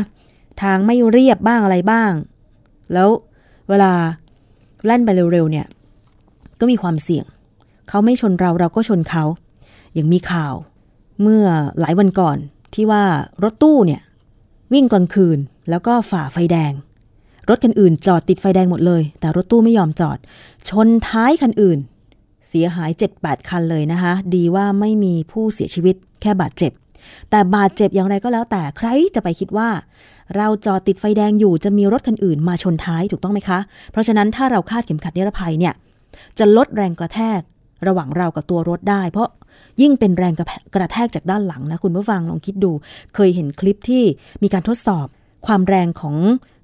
ทางไม่เรียบบ้างอะไรบ้าง แล้วเวลาแล่นไปเร็วๆเนี่ย ก็มีความเสี่ยง เขาไม่ชนเราเราก็ชนเขา อย่างมีข่าว เมื่อหลายวันก่อน ที่ว่ารถตู้เนี่ยวิ่งกลางคืนแล้วก็ฝ่าไฟแดง รถคันอื่นจอดติดไฟแดงหมดเลย แต่รถตู้ไม่ยอมจอด ชนท้ายคันอื่น เสียหาย 7-8 คันเลยนะคะ ดีว่าไม่มีผู้เสียชีวิตแค่บาดเจ็บ แต่บาดเจ็บอย่างไรก็แล้วแต่ใครจะไปคิดว่า เราจอดติดไฟแดงอยู่จะมีรถคันอื่นมาชนท้ายถูกต้องไหมคะ เพราะฉะนั้นถ้าเราคาดเข็มขัดนิรภัยเนี่ยจะลดแรงกระแทกระหว่างเรากับตัวรถได้ เพราะ ยิ่งเป็นแรงกระแทกจากด้านหลังนะคุณผู้ฟังลองคิดดู เคยเห็นคลิปที่มีการทดสอบ ความแรงของ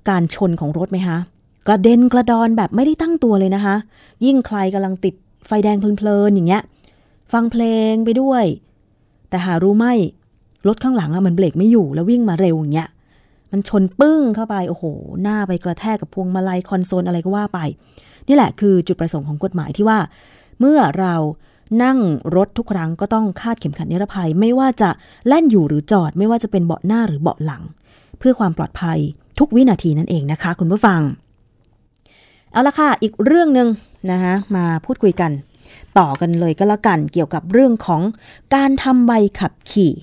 การชนของรถไหมคะกระเด็นกระดอนแบบไม่ได้ตั้งตัวเลยนะคะ ยิ่งใครกำลังติดไฟแดงเพลินๆอย่างเงี้ย ฟังเพลงไปด้วย แต่หารู้ไหมรถข้างหลังอะมันเบรกไม่อยู่แล้ววิ่งมาเร็วอย่างเงี้ย มันชนปึ้งเข้าไปโอ้โห หน้าไปกระแทกกับพวงมาลัยคอนโซลอะไรก็ว่าไป นี่แหละคือจุดประสงค์ของกฎหมายที่ว่า เมื่อเรา นั่งรถทุกครั้งก็ต้องคาดเข็มขัดนิรภัย ไม่ว่าจะแล่นอยู่หรือจอด ไม่ว่าจะเป็นเบาะหน้าหรือเบาะหลัง เพื่อความปลอดภัยทุกวินาทีนั่นเองนะคะ คุณผู้ฟัง เอาละค่ะ อีกเรื่องหนึ่งนะคะมาพูดคุยกัน ต่อกันเลยก็แล้วกันเกี่ยวกับเรื่องของการทำใบขับขี่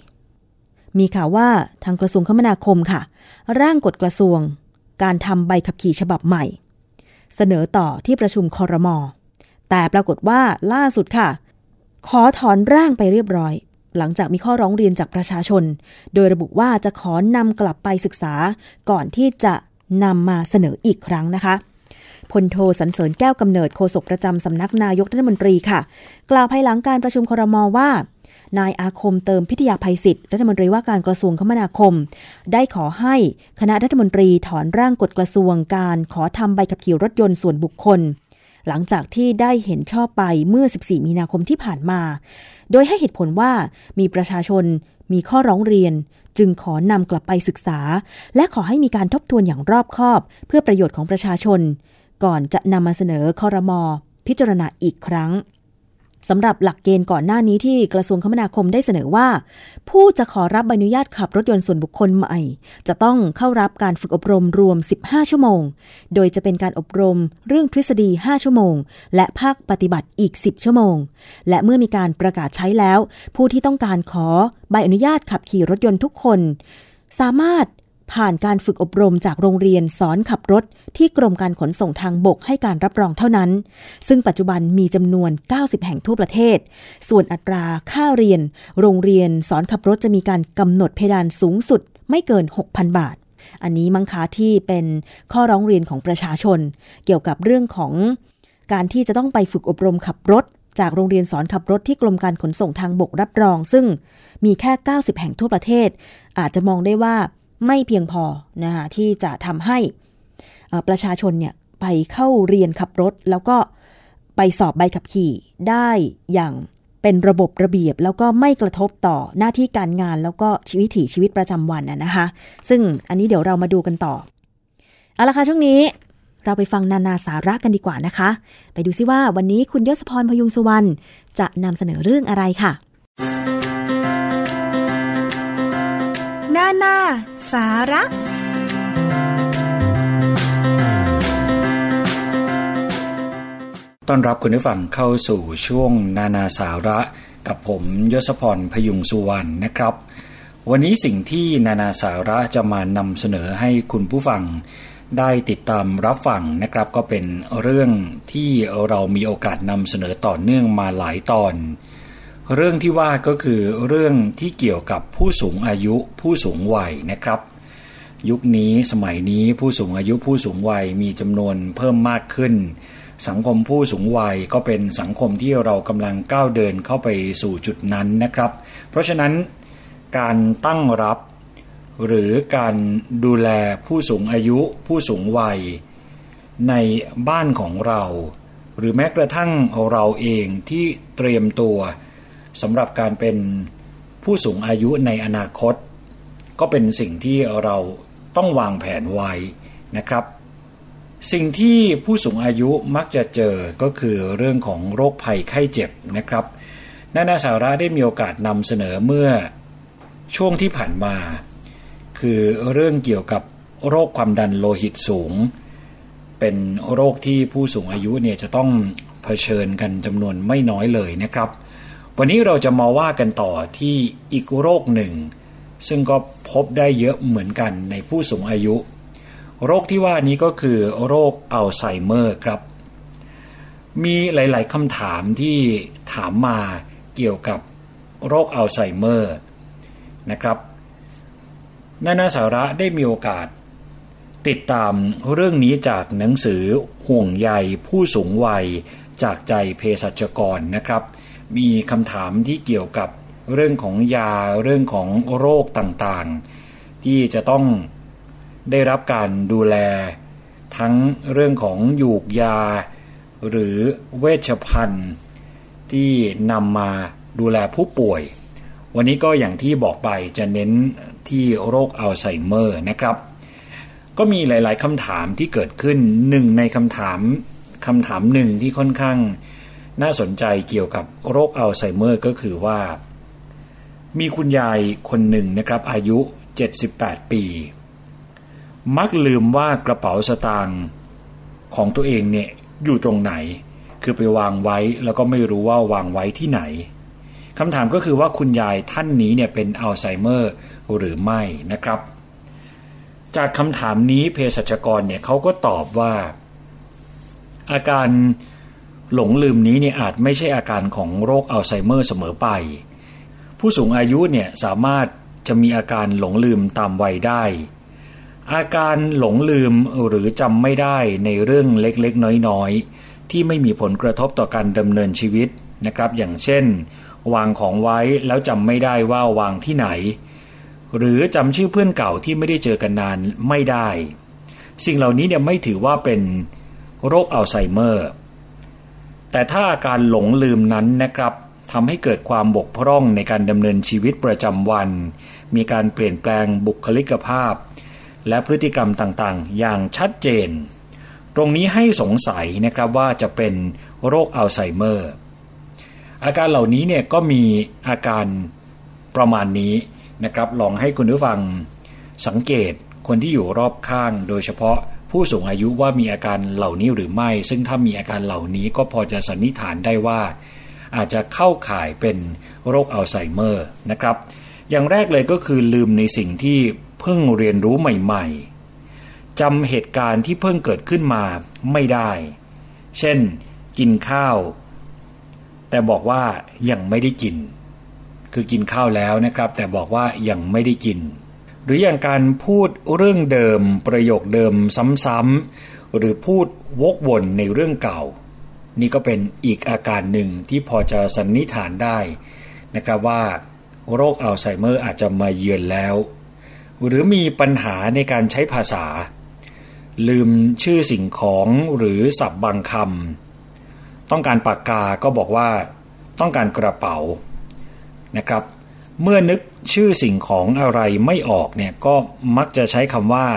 มีข่าวว่าทางกระทรวงคมนาคมค่ะ ร่างกฎกระทรวง การทำใบขับขี่ฉบับใหม่ เสนอต่อที่ประชุมคอรมอแต่ปรากฏว่าล่าสุดค่ะ ขอถอนร่างไปเรียบร้อย หลังจากมีข้อร้องเรียนจากประชาชน โดยระบุว่าจะขอนำกลับไปศึกษา ก่อนที่จะนำมาเสนออีกครั้งนะคะพลโทสันเสริญแก้วกำเนิดโฆษกประจำสำนักนายกรัฐมนตรีค่ะ กล่าวภายหลังการประชุมครมว่า นายอาคมเติมพิทยาภัยศิษย์รัฐมนตรีว่าการกระทรวงคมนาคม ได้ขอให้คณะรัฐมนตรีถอนร่างกฎกระทรวงการขอทำใบขับขี่รถยนต์ส่วนบุคคล หลังจากที่ได้เห็นชอบไปเมื่อ 14 มีนาคมที่ผ่านมา โดยให้เหตุผลว่ามีประชาชนมีข้อร้องเรียน จึงขอนำกลับไปศึกษา และขอให้มีการทบทวนอย่างรอบคอบ เพื่อประโยชน์ของประชาชน ก่อนจะนำมาเสนอคอรมอพิจารณาอีกครั้ง สำหรับหลักเกณฑ์ก่อนหน้านี้ที่กระทรวงคมนาคมได้เสนอว่า ผู้จะขอรับใบอนุญาตขับรถยนต์ส่วนบุคคลใหม่ จะต้องเข้ารับการฝึกอบรมรวม 15 ชั่วโมง โดยจะเป็นการอบรมเรื่องทฤษฎี 5 ชั่วโมง และภาคปฏิบัติอีก 10 ชั่วโมง และเมื่อมีการประกาศใช้แล้ว ผู้ที่ต้องการขอใบอนุญาตขับขี่รถยนต์ทุกคน สามารถ ผ่านการฝึกอบรมจากโรงเรียนสอนขับรถ ที่กรมการขนส่งทางบกให้การรับรองเท่านั้น ซึ่งปัจจุบันมีจำนวน 90 แห่งทั่วประเทศ ส่วนอัตราค่าเรียน โรงเรียนสอนขับรถจะมีการกำหนดเพดานสูงสุดไม่เกิน 6,000 บาท อันนี้มังคาที่เป็นข้อร้องเรียนของประชาชน เกี่ยวกับเรื่องของการที่จะต้องไปฝึกอบรมขับรถจากโรงเรียนสอนขับรถที่กรมการขนส่งทางบกรับรอง ซึ่งมีแค่ 90 แห่งทั่วประเทศ อาจจะมองได้ว่า ไม่เพียงพอนะคะที่จะทำให้ประชาชนเนี่ยไปเข้าเรียนขับรถ แล้วก็ไปสอบใบขับขี่ได้อย่างเป็นระบบระเบียบแล้วก็ไม่กระทบต่อหน้าที่การงานแล้วก็ชีวิตถีชีวิตประจำวันนะคะ ซึ่งอันนี้เดี๋ยวเรามาดูกันต่อเอาละค่ะช่วงนี้เราไปฟังนานาสาระกันดีกว่านะคะ ไปดูซิว่าวันนี้คุณยศพรพยุงสุวรรณจะนำเสนอเรื่องอะไรค่ะ นานาสาระ ต้อนรับคุณผู้ฟังเข้าสู่ช่วงนานาสาระ กับผมยศพรพยุงสุวรรณนะครับ วันนี้สิ่งที่นานาสาระจะมานำเสนอให้คุณผู้ฟังได้ติดตามรับฟังนะครับ ก็เป็นเรื่องที่เรามีโอกาสนำเสนอต่อเนื่องมาหลายตอน เรื่องที่ว่าก็คือเรื่องที่เกี่ยวกับผู้สูงอายุผู้สูงวัยนะครับ ยุคนี้สมัยนี้ผู้สูงอายุผู้สูงวัยมีจำนวนเพิ่มมากขึ้น สังคมผู้สูงวัยก็เป็นสังคมที่เรากำลังก้าวเดินเข้าไปสู่จุดนั้นนะครับ เพราะฉะนั้นการตั้งรับ หรือการดูแลผู้สูงอายุผู้สูงวัย ในบ้านของเรา หรือแม้กระทั่งเราเองที่เตรียมตัว สำหรับการเป็นผู้สูงอายุในอนาคต ก็เป็นสิ่งที่เราต้องวางแผนไว้นะครับ สิ่งที่ผู้สูงอายุมักจะเจอก็คือเรื่องของโรคภัยไข้เจ็บนะครับนานาสาระได้มีโอกาสนำเสนอเมื่อช่วงที่ผ่านมา คือเรื่องเกี่ยวกับโรคความดันโลหิตสูง เป็นโรคที่ผู้สูงอายุเนี่ยจะต้องเผชิญกันจำนวนไม่น้อยเลยนะครับ วันนี้เราจะมาว่ากันต่อที่อีกโรคหนึ่ง ซึ่งก็พบได้เยอะเหมือนกันในผู้สูงอายุ โรคที่ว่านี้ก็คือโรคอัลไซเมอร์ครับ มีหลาย ๆคำถามที่ถามมาเกี่ยวกับโรคอัลไซเมอร์นะครับนานาสาระได้มีโอกาส ติดตามเรื่องนี้จากหนังสือห่วงใยผู้สูงวัยจากใจเภสัชกรนะครับ มีคำถามที่เกี่ยวกับเรื่องของยาเรื่องของโรคต่างๆ ที่จะต้องได้รับการดูแล ทั้งเรื่องของหยูกยา หรือเวชภัณฑ์ ที่นำมาดูแลผู้ป่วย วันนี้ก็อย่างที่บอกไปจะเน้นที่โรคอัลไซเมอร์นะครับ ก็มีหลาย ๆคำถามที่เกิดขึ้นหนึ่งในคำถามคำถามหนึ่งที่ค่อนข้าง น่าสนใจเกี่ยวกับโรคอัลไซเมอร์ก็คือว่า มีคุณยายคนหนึ่งนะครับอายุ 78 ปี มักลืมว่ากระเป๋าสตางค์ของตัวเองเนี่ยอยู่ตรงไหน คือไปวางไว้แล้วก็ไม่รู้ว่าวางไว้ที่ไหนคำถามก็คือว่าคุณยายท่านนี้เนี่ยเป็นอัลไซเมอร์หรือไม่นะครับ จากคำถามนี้เภสัชกรเนี่ยเขาก็ตอบว่า อาการ หลงลืมนี้เนี่ยอาจไม่ใช่อาการของโรคอัลไซเมอร์เสมอไป ผู้สูงอายุเนี่ยสามารถจะมีอาการหลงลืมตามวัยได้ อาการหลงลืมหรือจำไม่ได้ในเรื่องเล็กๆ น้อยๆ ที่ไม่มีผลกระทบต่อการดำเนินชีวิตนะครับ อย่างเช่น วางของไว้แล้วจำไม่ได้ว่าวางที่ไหน หรือจำชื่อเพื่อนเก่าที่ไม่ได้เจอกันนานไม่ได้ สิ่งเหล่านี้เนี่ยไม่ถือว่าเป็นโรคอัลไซเมอร์ แต่ถ้าอาการหลงลืมนั้นนะครับทำให้เกิดความบกพร่องในการดำเนินชีวิตประจำวัน มีการเปลี่ยนแปลงบุคลิกภาพ และพฤติกรรมต่างๆ อย่างชัดเจน ตรงนี้ให้สงสัยนะครับว่าจะเป็นโรคอัลไซเมอร์ อาการเหล่านี้เนี่ยก็มีอาการประมาณนี้นะครับ ลองให้คุณผู้ฟังสังเกตคนที่อยู่รอบข้างโดยเฉพาะ ผู้สูงอายุว่ามีอาการเหล่านี้หรือไม่ ซึ่งถ้ามีอาการเหล่านี้ก็พอจะสันนิษฐานได้ว่า อาจจะเข้าข่ายเป็นโรคอัลไซเมอร์นะครับ อย่างแรกเลยก็คือลืมในสิ่งที่เพิ่งเรียนรู้ใหม่ ๆจำเหตุการณ์ที่เพิ่งเกิดขึ้นมาไม่ได้ เช่น กินข้าว แต่บอกว่ายังไม่ได้กิน คือกินข้าวแล้วนะครับ แต่บอกว่ายังไม่ได้กิน หรืออย่างการพูดเรื่องเดิมประโยคเดิมซ้ำๆหรือพูดวกวนในเรื่องเก่า นี่ก็เป็นอีกอาการหนึ่งที่พอจะสันนิษฐานได้นะครับว่าโรคอัลไซเมอร์อาจจะมาเยือนแล้ว หรือมีปัญหาในการใช้ภาษา ลืมชื่อสิ่งของหรือศัพท์บางคำต้องการปากกาก็บอกว่า ต้องการกระเป๋านะครับ เมื่อนึกชื่อสิ่งของอะไรไม่ออกเนี่ยก็มักจะใช้คำว่า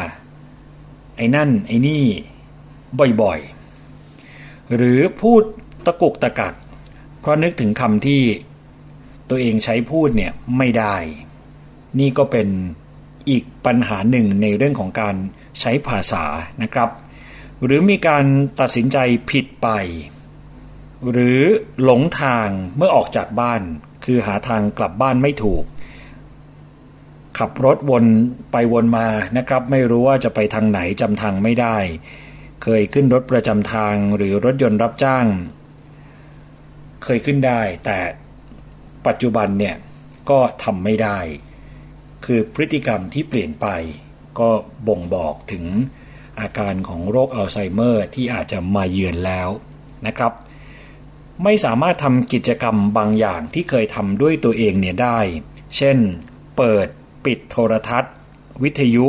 ไอ้นั่น ไอ้นี่ บ่อยๆ หรือพูดตะกุกตะกัก เพราะนึกถึงคำที่ตัวเองใช้พูดเนี่ยไม่ได้ นี่ก็เป็นอีกปัญหาหนึ่งในเรื่องของการใช้ภาษานะครับ หรือมีการตัดสินใจผิดไป หรือหลงทางเมื่อออกจากบ้าน คือหาทางกลับบ้านไม่ถูก ขับรถวนไปวนมานะครับ ไม่รู้ว่าจะไปทางไหนจำทางไม่ได้ เคยขึ้นรถประจำทางหรือรถยนต์รับจ้าง เคยขึ้นได้ แต่ปัจจุบันเนี่ยก็ทำไม่ได้ คือพฤติกรรมที่เปลี่ยนไป ก็บ่งบอกถึงอาการของโรคอัลไซเมอร์ที่อาจจะมาเยือนแล้วนะครับ ไม่สามารถทำกิจกรรมบางอย่างที่เคยทำด้วยตัวเองเนี่ยได้ เช่น เปิด ปิดโทรทัศน์ วิทยุ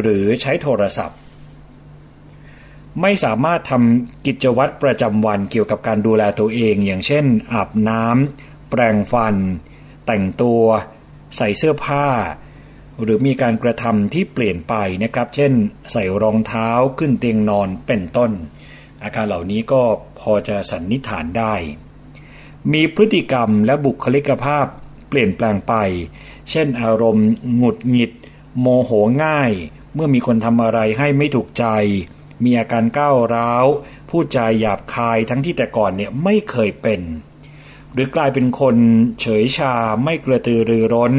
หรือใช้โทรศัพท์ ไม่สามารถทำกิจวัตรประจำวันเกี่ยวกับการดูแลตัวเอง อย่างเช่น อาบน้ำแปรงฟัน แต่งตัว ใส่เสื้อผ้า หรือมีการกระทำที่เปลี่ยนไปนะครับ เช่น ใส่รองเท้าขึ้นเตียงนอนเป็นต้น อาการเหล่านี้ก็พอจะสันนิษฐานได้ มีพฤติกรรมและบุคลิกภาพเปลี่ยนแปลงไป เช่นอารมณ์หงุดหงิด โมโหง่าย เมื่อมีคนทำอะไรให้ไม่ถูกใจ มีอาการก้าวร้าวพูดจาหยาบคายทั้งที่แต่ก่อนเนี่ยไม่เคยเป็น หรือกลายเป็นคนเฉยชาไม่กระตือรือร้น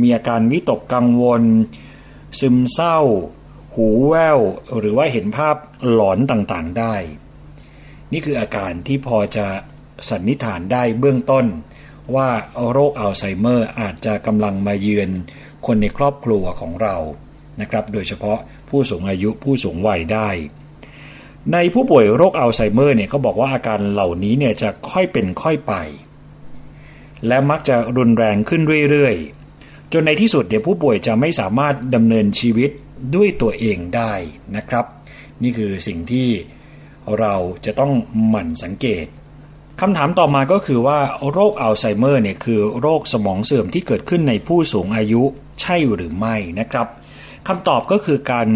มีอาการวิตกกังวล ซึมเศร้า หูแว่วหรือว่าเห็นภาพหลอนต่างๆได้ นี่คืออาการที่พอจะสันนิษฐานได้เบื้องต้น ว่าโรคอัลไซเมอร์อาจจะกำลังมาเยือนคนในครอบครัวของเรานะครับ โดยเฉพาะผู้สูงอายุผู้สูงวัยได้ ในผู้ป่วยโรคอัลไซเมอร์เนี่ยเขาบอกว่าอาการเหล่านี้เนี่ยจะค่อยเป็นค่อยไป และมักจะรุนแรงขึ้นเรื่อยๆ จนในที่สุดเนี่ยผู้ป่วยจะไม่สามารถดำเนินชีวิต ด้วยตัวเองได้นะครับ นี่คือสิ่งที่เราจะต้องหมั่นสังเกตคำถามต่อมาก็คือว่าโรคอัลไซเมอร์เนี่ยคือโรคสมองเสื่อมที่เกิดขึ้นในผู้สูงอายุใช่หรือไม่นะครับคำตอบก็คือการ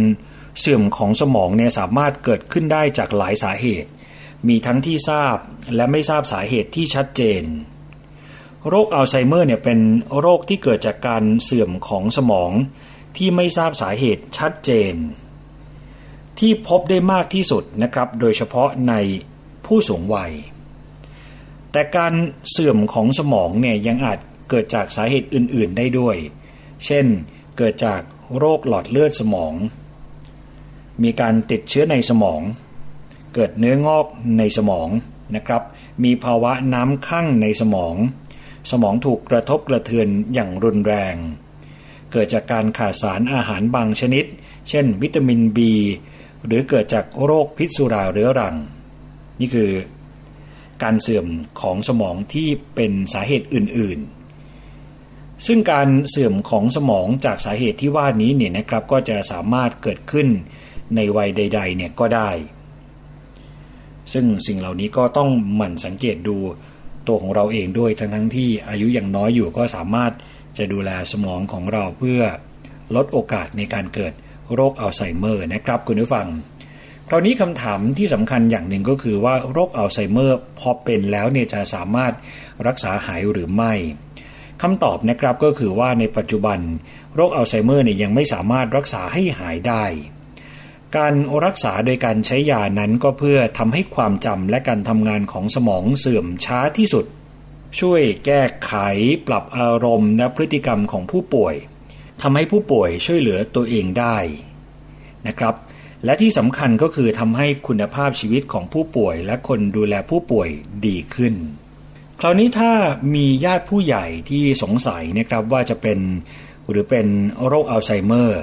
เสื่อมของสมองเนี่ยสามารถเกิดขึ้นได้จากหลายสาเหตุ มีทั้งที่ทราบและไม่ทราบสาเหตุที่ชัดเจน โรคอัลไซเมอร์เนี่ยเป็นโรคที่เกิดจากการเสื่อมของสมอง ที่ไม่ทราบสาเหตุชัดเจน ที่พบได้มากที่สุดนะครับ โดยเฉพาะในผู้สูงวัย แต่การเสื่อมของสมองเนี่ยยังอาจเกิดจากสาเหตุอื่น ๆ ได้ด้วย เช่น เกิดจากโรคหลอดเลือดสมอง มีการติดเชื้อในสมอง เกิดเนื้องอกในสมองนะครับ มีภาวะน้ำข้างในสมอง สมองถูกกระทบกระเทือนอย่างรุนแรง เกิดจากการขาดสารอาหารบางชนิด เช่น วิตามิน B หรือเกิดจากโรคพิษสุราเรื้อรัง นี่คือการเสื่อมของสมองที่เป็นสาเหตุอื่นๆ ซึ่งการเสื่อมของสมองจากสาเหตุที่ว่านี้เนี่ยนะครับก็จะสามารถเกิดขึ้นในวัยใดๆเนี่ยก็ได้ ซึ่งสิ่งเหล่านี้ก็ต้องหมั่นสังเกตดูตัวของเราเองด้วยทั้งทั้งที่อายุยังน้อยอยู่ก็สามารถ จะดูแลสมองของเราเพื่อลดโอกาสในการเกิดโรคอัลไซเมอร์นะครับคุณผู้ฟัง คราวนี้คำถามที่สำคัญอย่างหนึ่งก็คือว่าโรคอัลไซเมอร์พอเป็นแล้วเนี่ยจะสามารถรักษาหายหรือไม่คำตอบนะครับก็คือว่าในปัจจุบัน โรคอัลไซเมอร์เนี่ยยังไม่สามารถรักษาให้หายได้ การรักษาโดยการใช้ยานั้นก็เพื่อทำให้ความจำและการทำงานของสมองเสื่อมช้าที่สุด ช่วยแก้ไขปรับอารมณ์และพฤติกรรมของผู้ป่วยทำให้ผู้ป่วยช่วยเหลือตัวเองได้นะครับ และที่สำคัญก็คือทำให้คุณภาพชีวิตของผู้ป่วย และคนดูแลผู้ป่วยดีขึ้น คราวนี้ถ้ามีญาติผู้ใหญ่ที่สงสัยนะครับว่าจะเป็นหรือเป็นโรคอัลไซเมอร์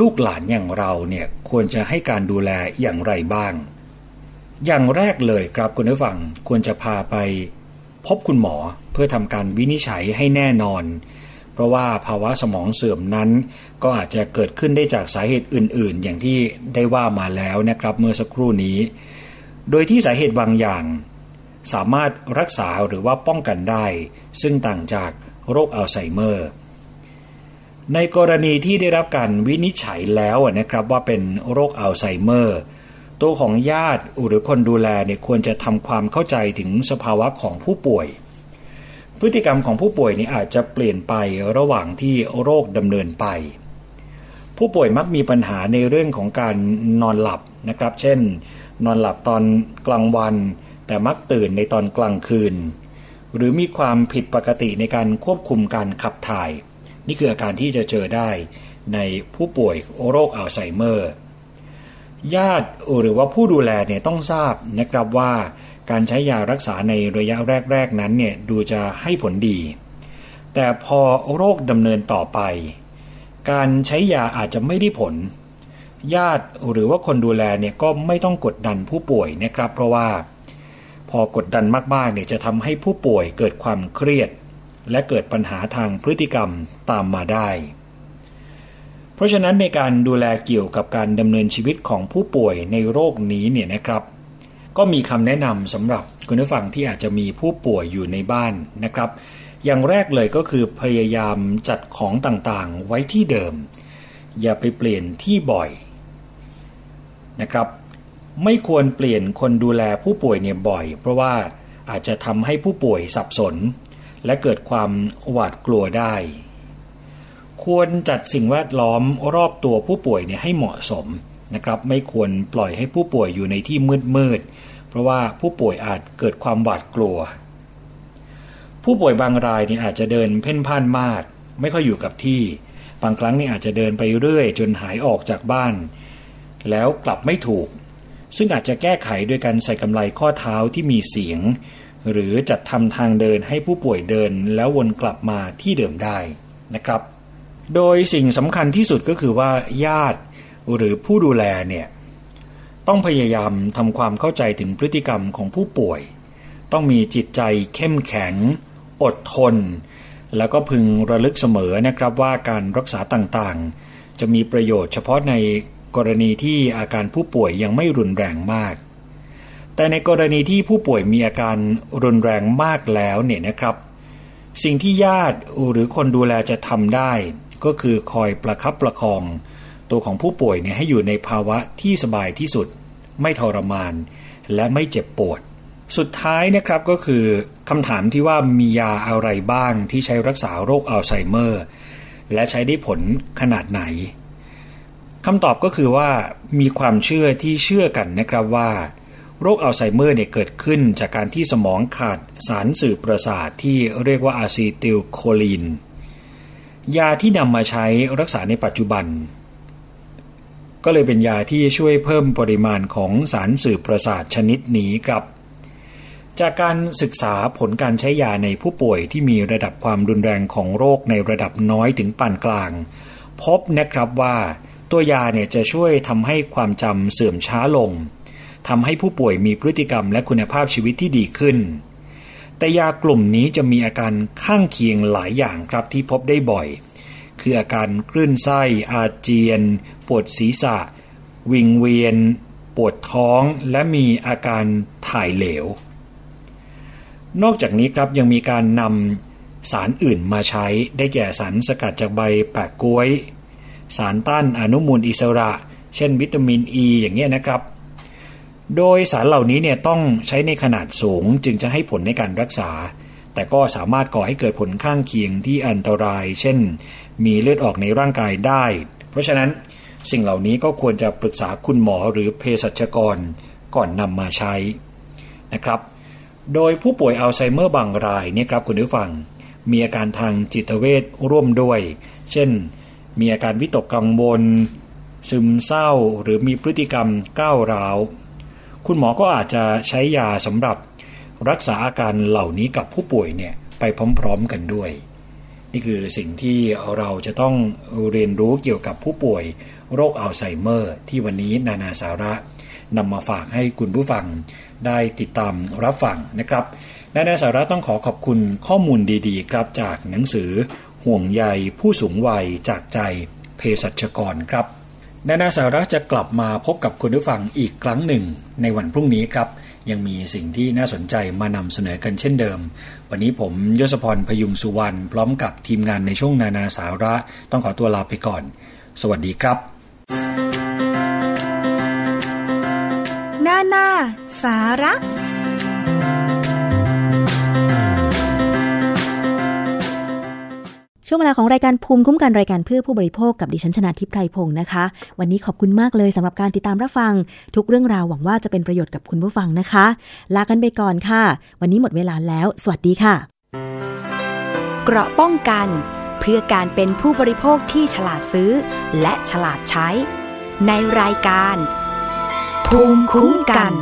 ลูกหลานอย่างเราเนี่ยควรจะให้การดูแลอย่างไรบ้าง อย่างแรกเลยครับคุณผู้ฟังควรจะพาไป พบคุณหมอเพื่อทำการวินิจฉัยให้แน่นอน เพราะว่าภาวะสมองเสื่อมนั้น ก็อาจจะเกิดขึ้นได้จากสาเหตุอื่น ๆ อย่างที่ได้ว่ามาแล้วนะครับเมื่อสักครู่นี้ โดยที่สาเหตุบางอย่าง สามารถรักษาหรือว่าป้องกันได้ ซึ่งต่างจากโรคอัลไซเมอร์ ในกรณีที่ได้รับการวินิจฉัยแล้วนะครับว่าเป็นโรคอัลไซเมอร์ ตัวของญาติหรือคนดูแลเนี่ยควรจะทำความเข้าใจถึงสภาวะของผู้ป่วย พฤติกรรมของผู้ป่วยนี่อาจจะเปลี่ยนไประหว่างที่โรคดำเนินไป ผู้ป่วยมักมีปัญหาในเรื่องของการนอนหลับนะครับ เช่น นอนหลับตอนกลางวัน แต่มักตื่นในตอนกลางคืน หรือมีความผิดปกติในการควบคุมการขับถ่าย นี่คืออาการที่จะเจอได้ในผู้ป่วยโรคอัลไซเมอร์ ญาติหรือว่าผู้ดูแลเนี่ยต้องทราบนะครับว่าการใช้ยารักษาในระยะแรก ๆ นั้นเนี่ยดูจะให้ผลดี แต่พอโรคดำเนินต่อไป การใช้ยาอาจจะไม่ได้ผล ญาติหรือว่าคนดูแลเนี่ยก็ไม่ต้องกดดันผู้ป่วยนะครับ เพราะว่า พอกดดันมากๆเนี่ยจะทำให้ผู้ป่วยเกิดความเครียด และเกิดปัญหาทางพฤติกรรมตามมาได้ เพราะฉะนั้นในการดูแลเกี่ยวกับการดำเนินชีวิตของผู้ป่วยในโรคนี้เนี่ยนะครับ ก็มีคำแนะนำสำหรับคุณผู้ฟังที่อาจจะมีผู้ป่วยอยู่ในบ้านนะครับ อย่างแรกเลยก็คือพยายามจัดของต่างๆไว้ที่เดิม อย่าไปเปลี่ยนที่บ่อยนะครับ ไม่ควรเปลี่ยนคนดูแลผู้ป่วยเนี่ยบ่อย เพราะว่าอาจจะทำให้ผู้ป่วยสับสน และเกิดความหวาดกลัวได้ ควรจัดสิ่งแวดล้อมรอบตัวผู้ป่วยเนี่ยให้เหมาะสมนะครับไม่ควรปล่อยให้ผู้ป่วยอยู่ในที่มืดมืดเพราะว่าผู้ป่วยอาจเกิดความหวาดกลัว ผู้ป่วยบางรายเนี่ยอาจจะเดินเพ่นพ่านมาก ไม่ค่อยอยู่กับที่ บางครั้งเนี่ยอาจจะเดินไปเรื่อย จนหายออกจากบ้าน แล้วกลับไม่ถูก ซึ่งอาจจะแก้ไขด้วยการใส่กำไลข้อเท้าที่มีเสียง หรือจัดทำทางเดินให้ผู้ป่วยเดินแล้ววนกลับมาที่เดิมได้นะครับ โดยสิ่งสำคัญที่สุดก็คือว่าญาติหรือผู้ดูแลเนี่ยต้องพยายามทำความเข้าใจถึงพฤติกรรมของผู้ป่วย ต้องมีจิตใจเข้มแข็ง อดทน แล้วก็พึงระลึกเสมอนะครับว่าการรักษาต่างๆ จะมีประโยชน์เฉพาะในกรณีที่อาการผู้ป่วยยังไม่รุนแรงมาก แต่ในกรณีที่ผู้ป่วยมีอาการรุนแรงมากแล้วเนี่ยนะครับ สิ่งที่ญาติหรือคนดูแลจะทำได้ ก็คือคอยประคับประคอง ตัวของผู้ป่วยเนี่ยให้อยู่ในภาวะที่สบายที่สุด ไม่ทรมาน และไม่เจ็บปวด สุดท้ายนะครับก็คือคำถามที่ว่ามียาอะไรบ้างที่ใช้รักษาโรคอัลไซเมอร์ และใช้ได้ผลขนาดไหนคำตอบก็คือว่ามีความเชื่อที่เชื่อกันนะครับว่า โรคอัลไซเมอร์เนี่ยเกิดขึ้นจากการที่สมองขาดสารสื่อประสาทที่เรียกว่าอะซิติลโคลีน ยาที่นำมาใช้รักษาในปัจจุบัน ก็เลยเป็นยาที่ช่วยเพิ่มปริมาณของสารสื่อประสาทชนิดนี้ครับ จากการศึกษาผลการใช้ยาในผู้ป่วยที่มีระดับความรุนแรงของโรคในระดับน้อยถึงปานกลาง พบนะครับว่าตัวยาเนี่ยจะช่วยทำให้ความจำเสื่อมช้าลงทำให้ผู้ป่วยมีพฤติกรรมและคุณภาพชีวิตที่ดีขึ้น แต่ยากลุ่มนี้จะมีอาการข้างเคียงหลายอย่างครับที่พบได้บ่อย คืออาการคลื่นไส้ อาเจียน ปวดศีรษะ วิงเวียน ปวดท้อง และมีอาการถ่ายเหลว นอกจากนี้ครับยังมีการนำสารอื่นมาใช้ได้แก่สารสกัดจากใบแปะกล้วย สารต้านอนุมูลอิสระ เช่นวิตามินอ e ีอย่างเงี้ยนะครับ โดยสารเหล่านี้เนี่ยต้องใช้ในขนาดสูงจึงจะให้ผลในการรักษา แต่ก็สามารถก่อให้เกิดผลข้างเคียงที่อันตราย เช่น มีเลือดออกในร่างกายได้ เพราะฉะนั้นสิ่งเหล่านี้ก็ควรจะปรึกษาคุณหมอหรือเภสัชกรก่อนนำมาใช้นะครับ โดยผู้ป่วยอัลไซเมอร์บางรายเนี่ยครับคุณผู้ฟัง มีอาการทางจิตเวชร่วมด้วย เช่น มีอาการวิตกกังวลซึมเศร้าหรือมีพฤติกรรมก้าวร้าว คุณหมอก็อาจจะใช้ยาสำหรับรักษาอาการเหล่านี้กับผู้ป่วยเนี่ยไปพร้อมๆกันด้วย นี่คือสิ่งที่เราจะต้องเรียนรู้เกี่ยวกับผู้ป่วยโรคอัลไซเมอร์ ที่วันนี้นานาสาระนำมาฝากให้คุณผู้ฟังได้ติดตามรับฟังนะครับนานาสาระต้องขอขอบคุณข้อมูลดีๆ ครับจากหนังสือห่วงใยผู้สูงวัยจากใจเภสัชกรครับ นานาสาระจะกลับมาพบกับคุณผู้ฟังอีกครั้งหนึ่งในวันพรุ่งนี้ครับ ยังมีสิ่งที่น่าสนใจมานำเสนอกันเช่นเดิม วันนี้ผมยศพรพยุงสุวรรณพร้อมกับทีมงานในช่วงนานาสาระต้องขอตัวลาไปก่อน สวัสดีครับ นานาสาระ ช่วงเวลาของรายการภูมิคุ้มกันรายการเพื่อผู้บริโภคกับดิฉันชนะทิพไพรพงศ์นะคะ วันนี้ขอบคุณมากเลยสำหรับการติดตามรับฟัง ทุกเรื่องราวหวังว่าจะเป็นประโยชน์กับคุณผู้ฟังนะคะ ลากันไปก่อนค่ะ วันนี้หมดเวลาแล้ว สวัสดีค่ะ เกราะป้องกัน เพื่อการเป็นผู้บริโภคที่ฉลาดซื้อ และฉลาดใช้ ในรายการ ภูมิคุ้มกัน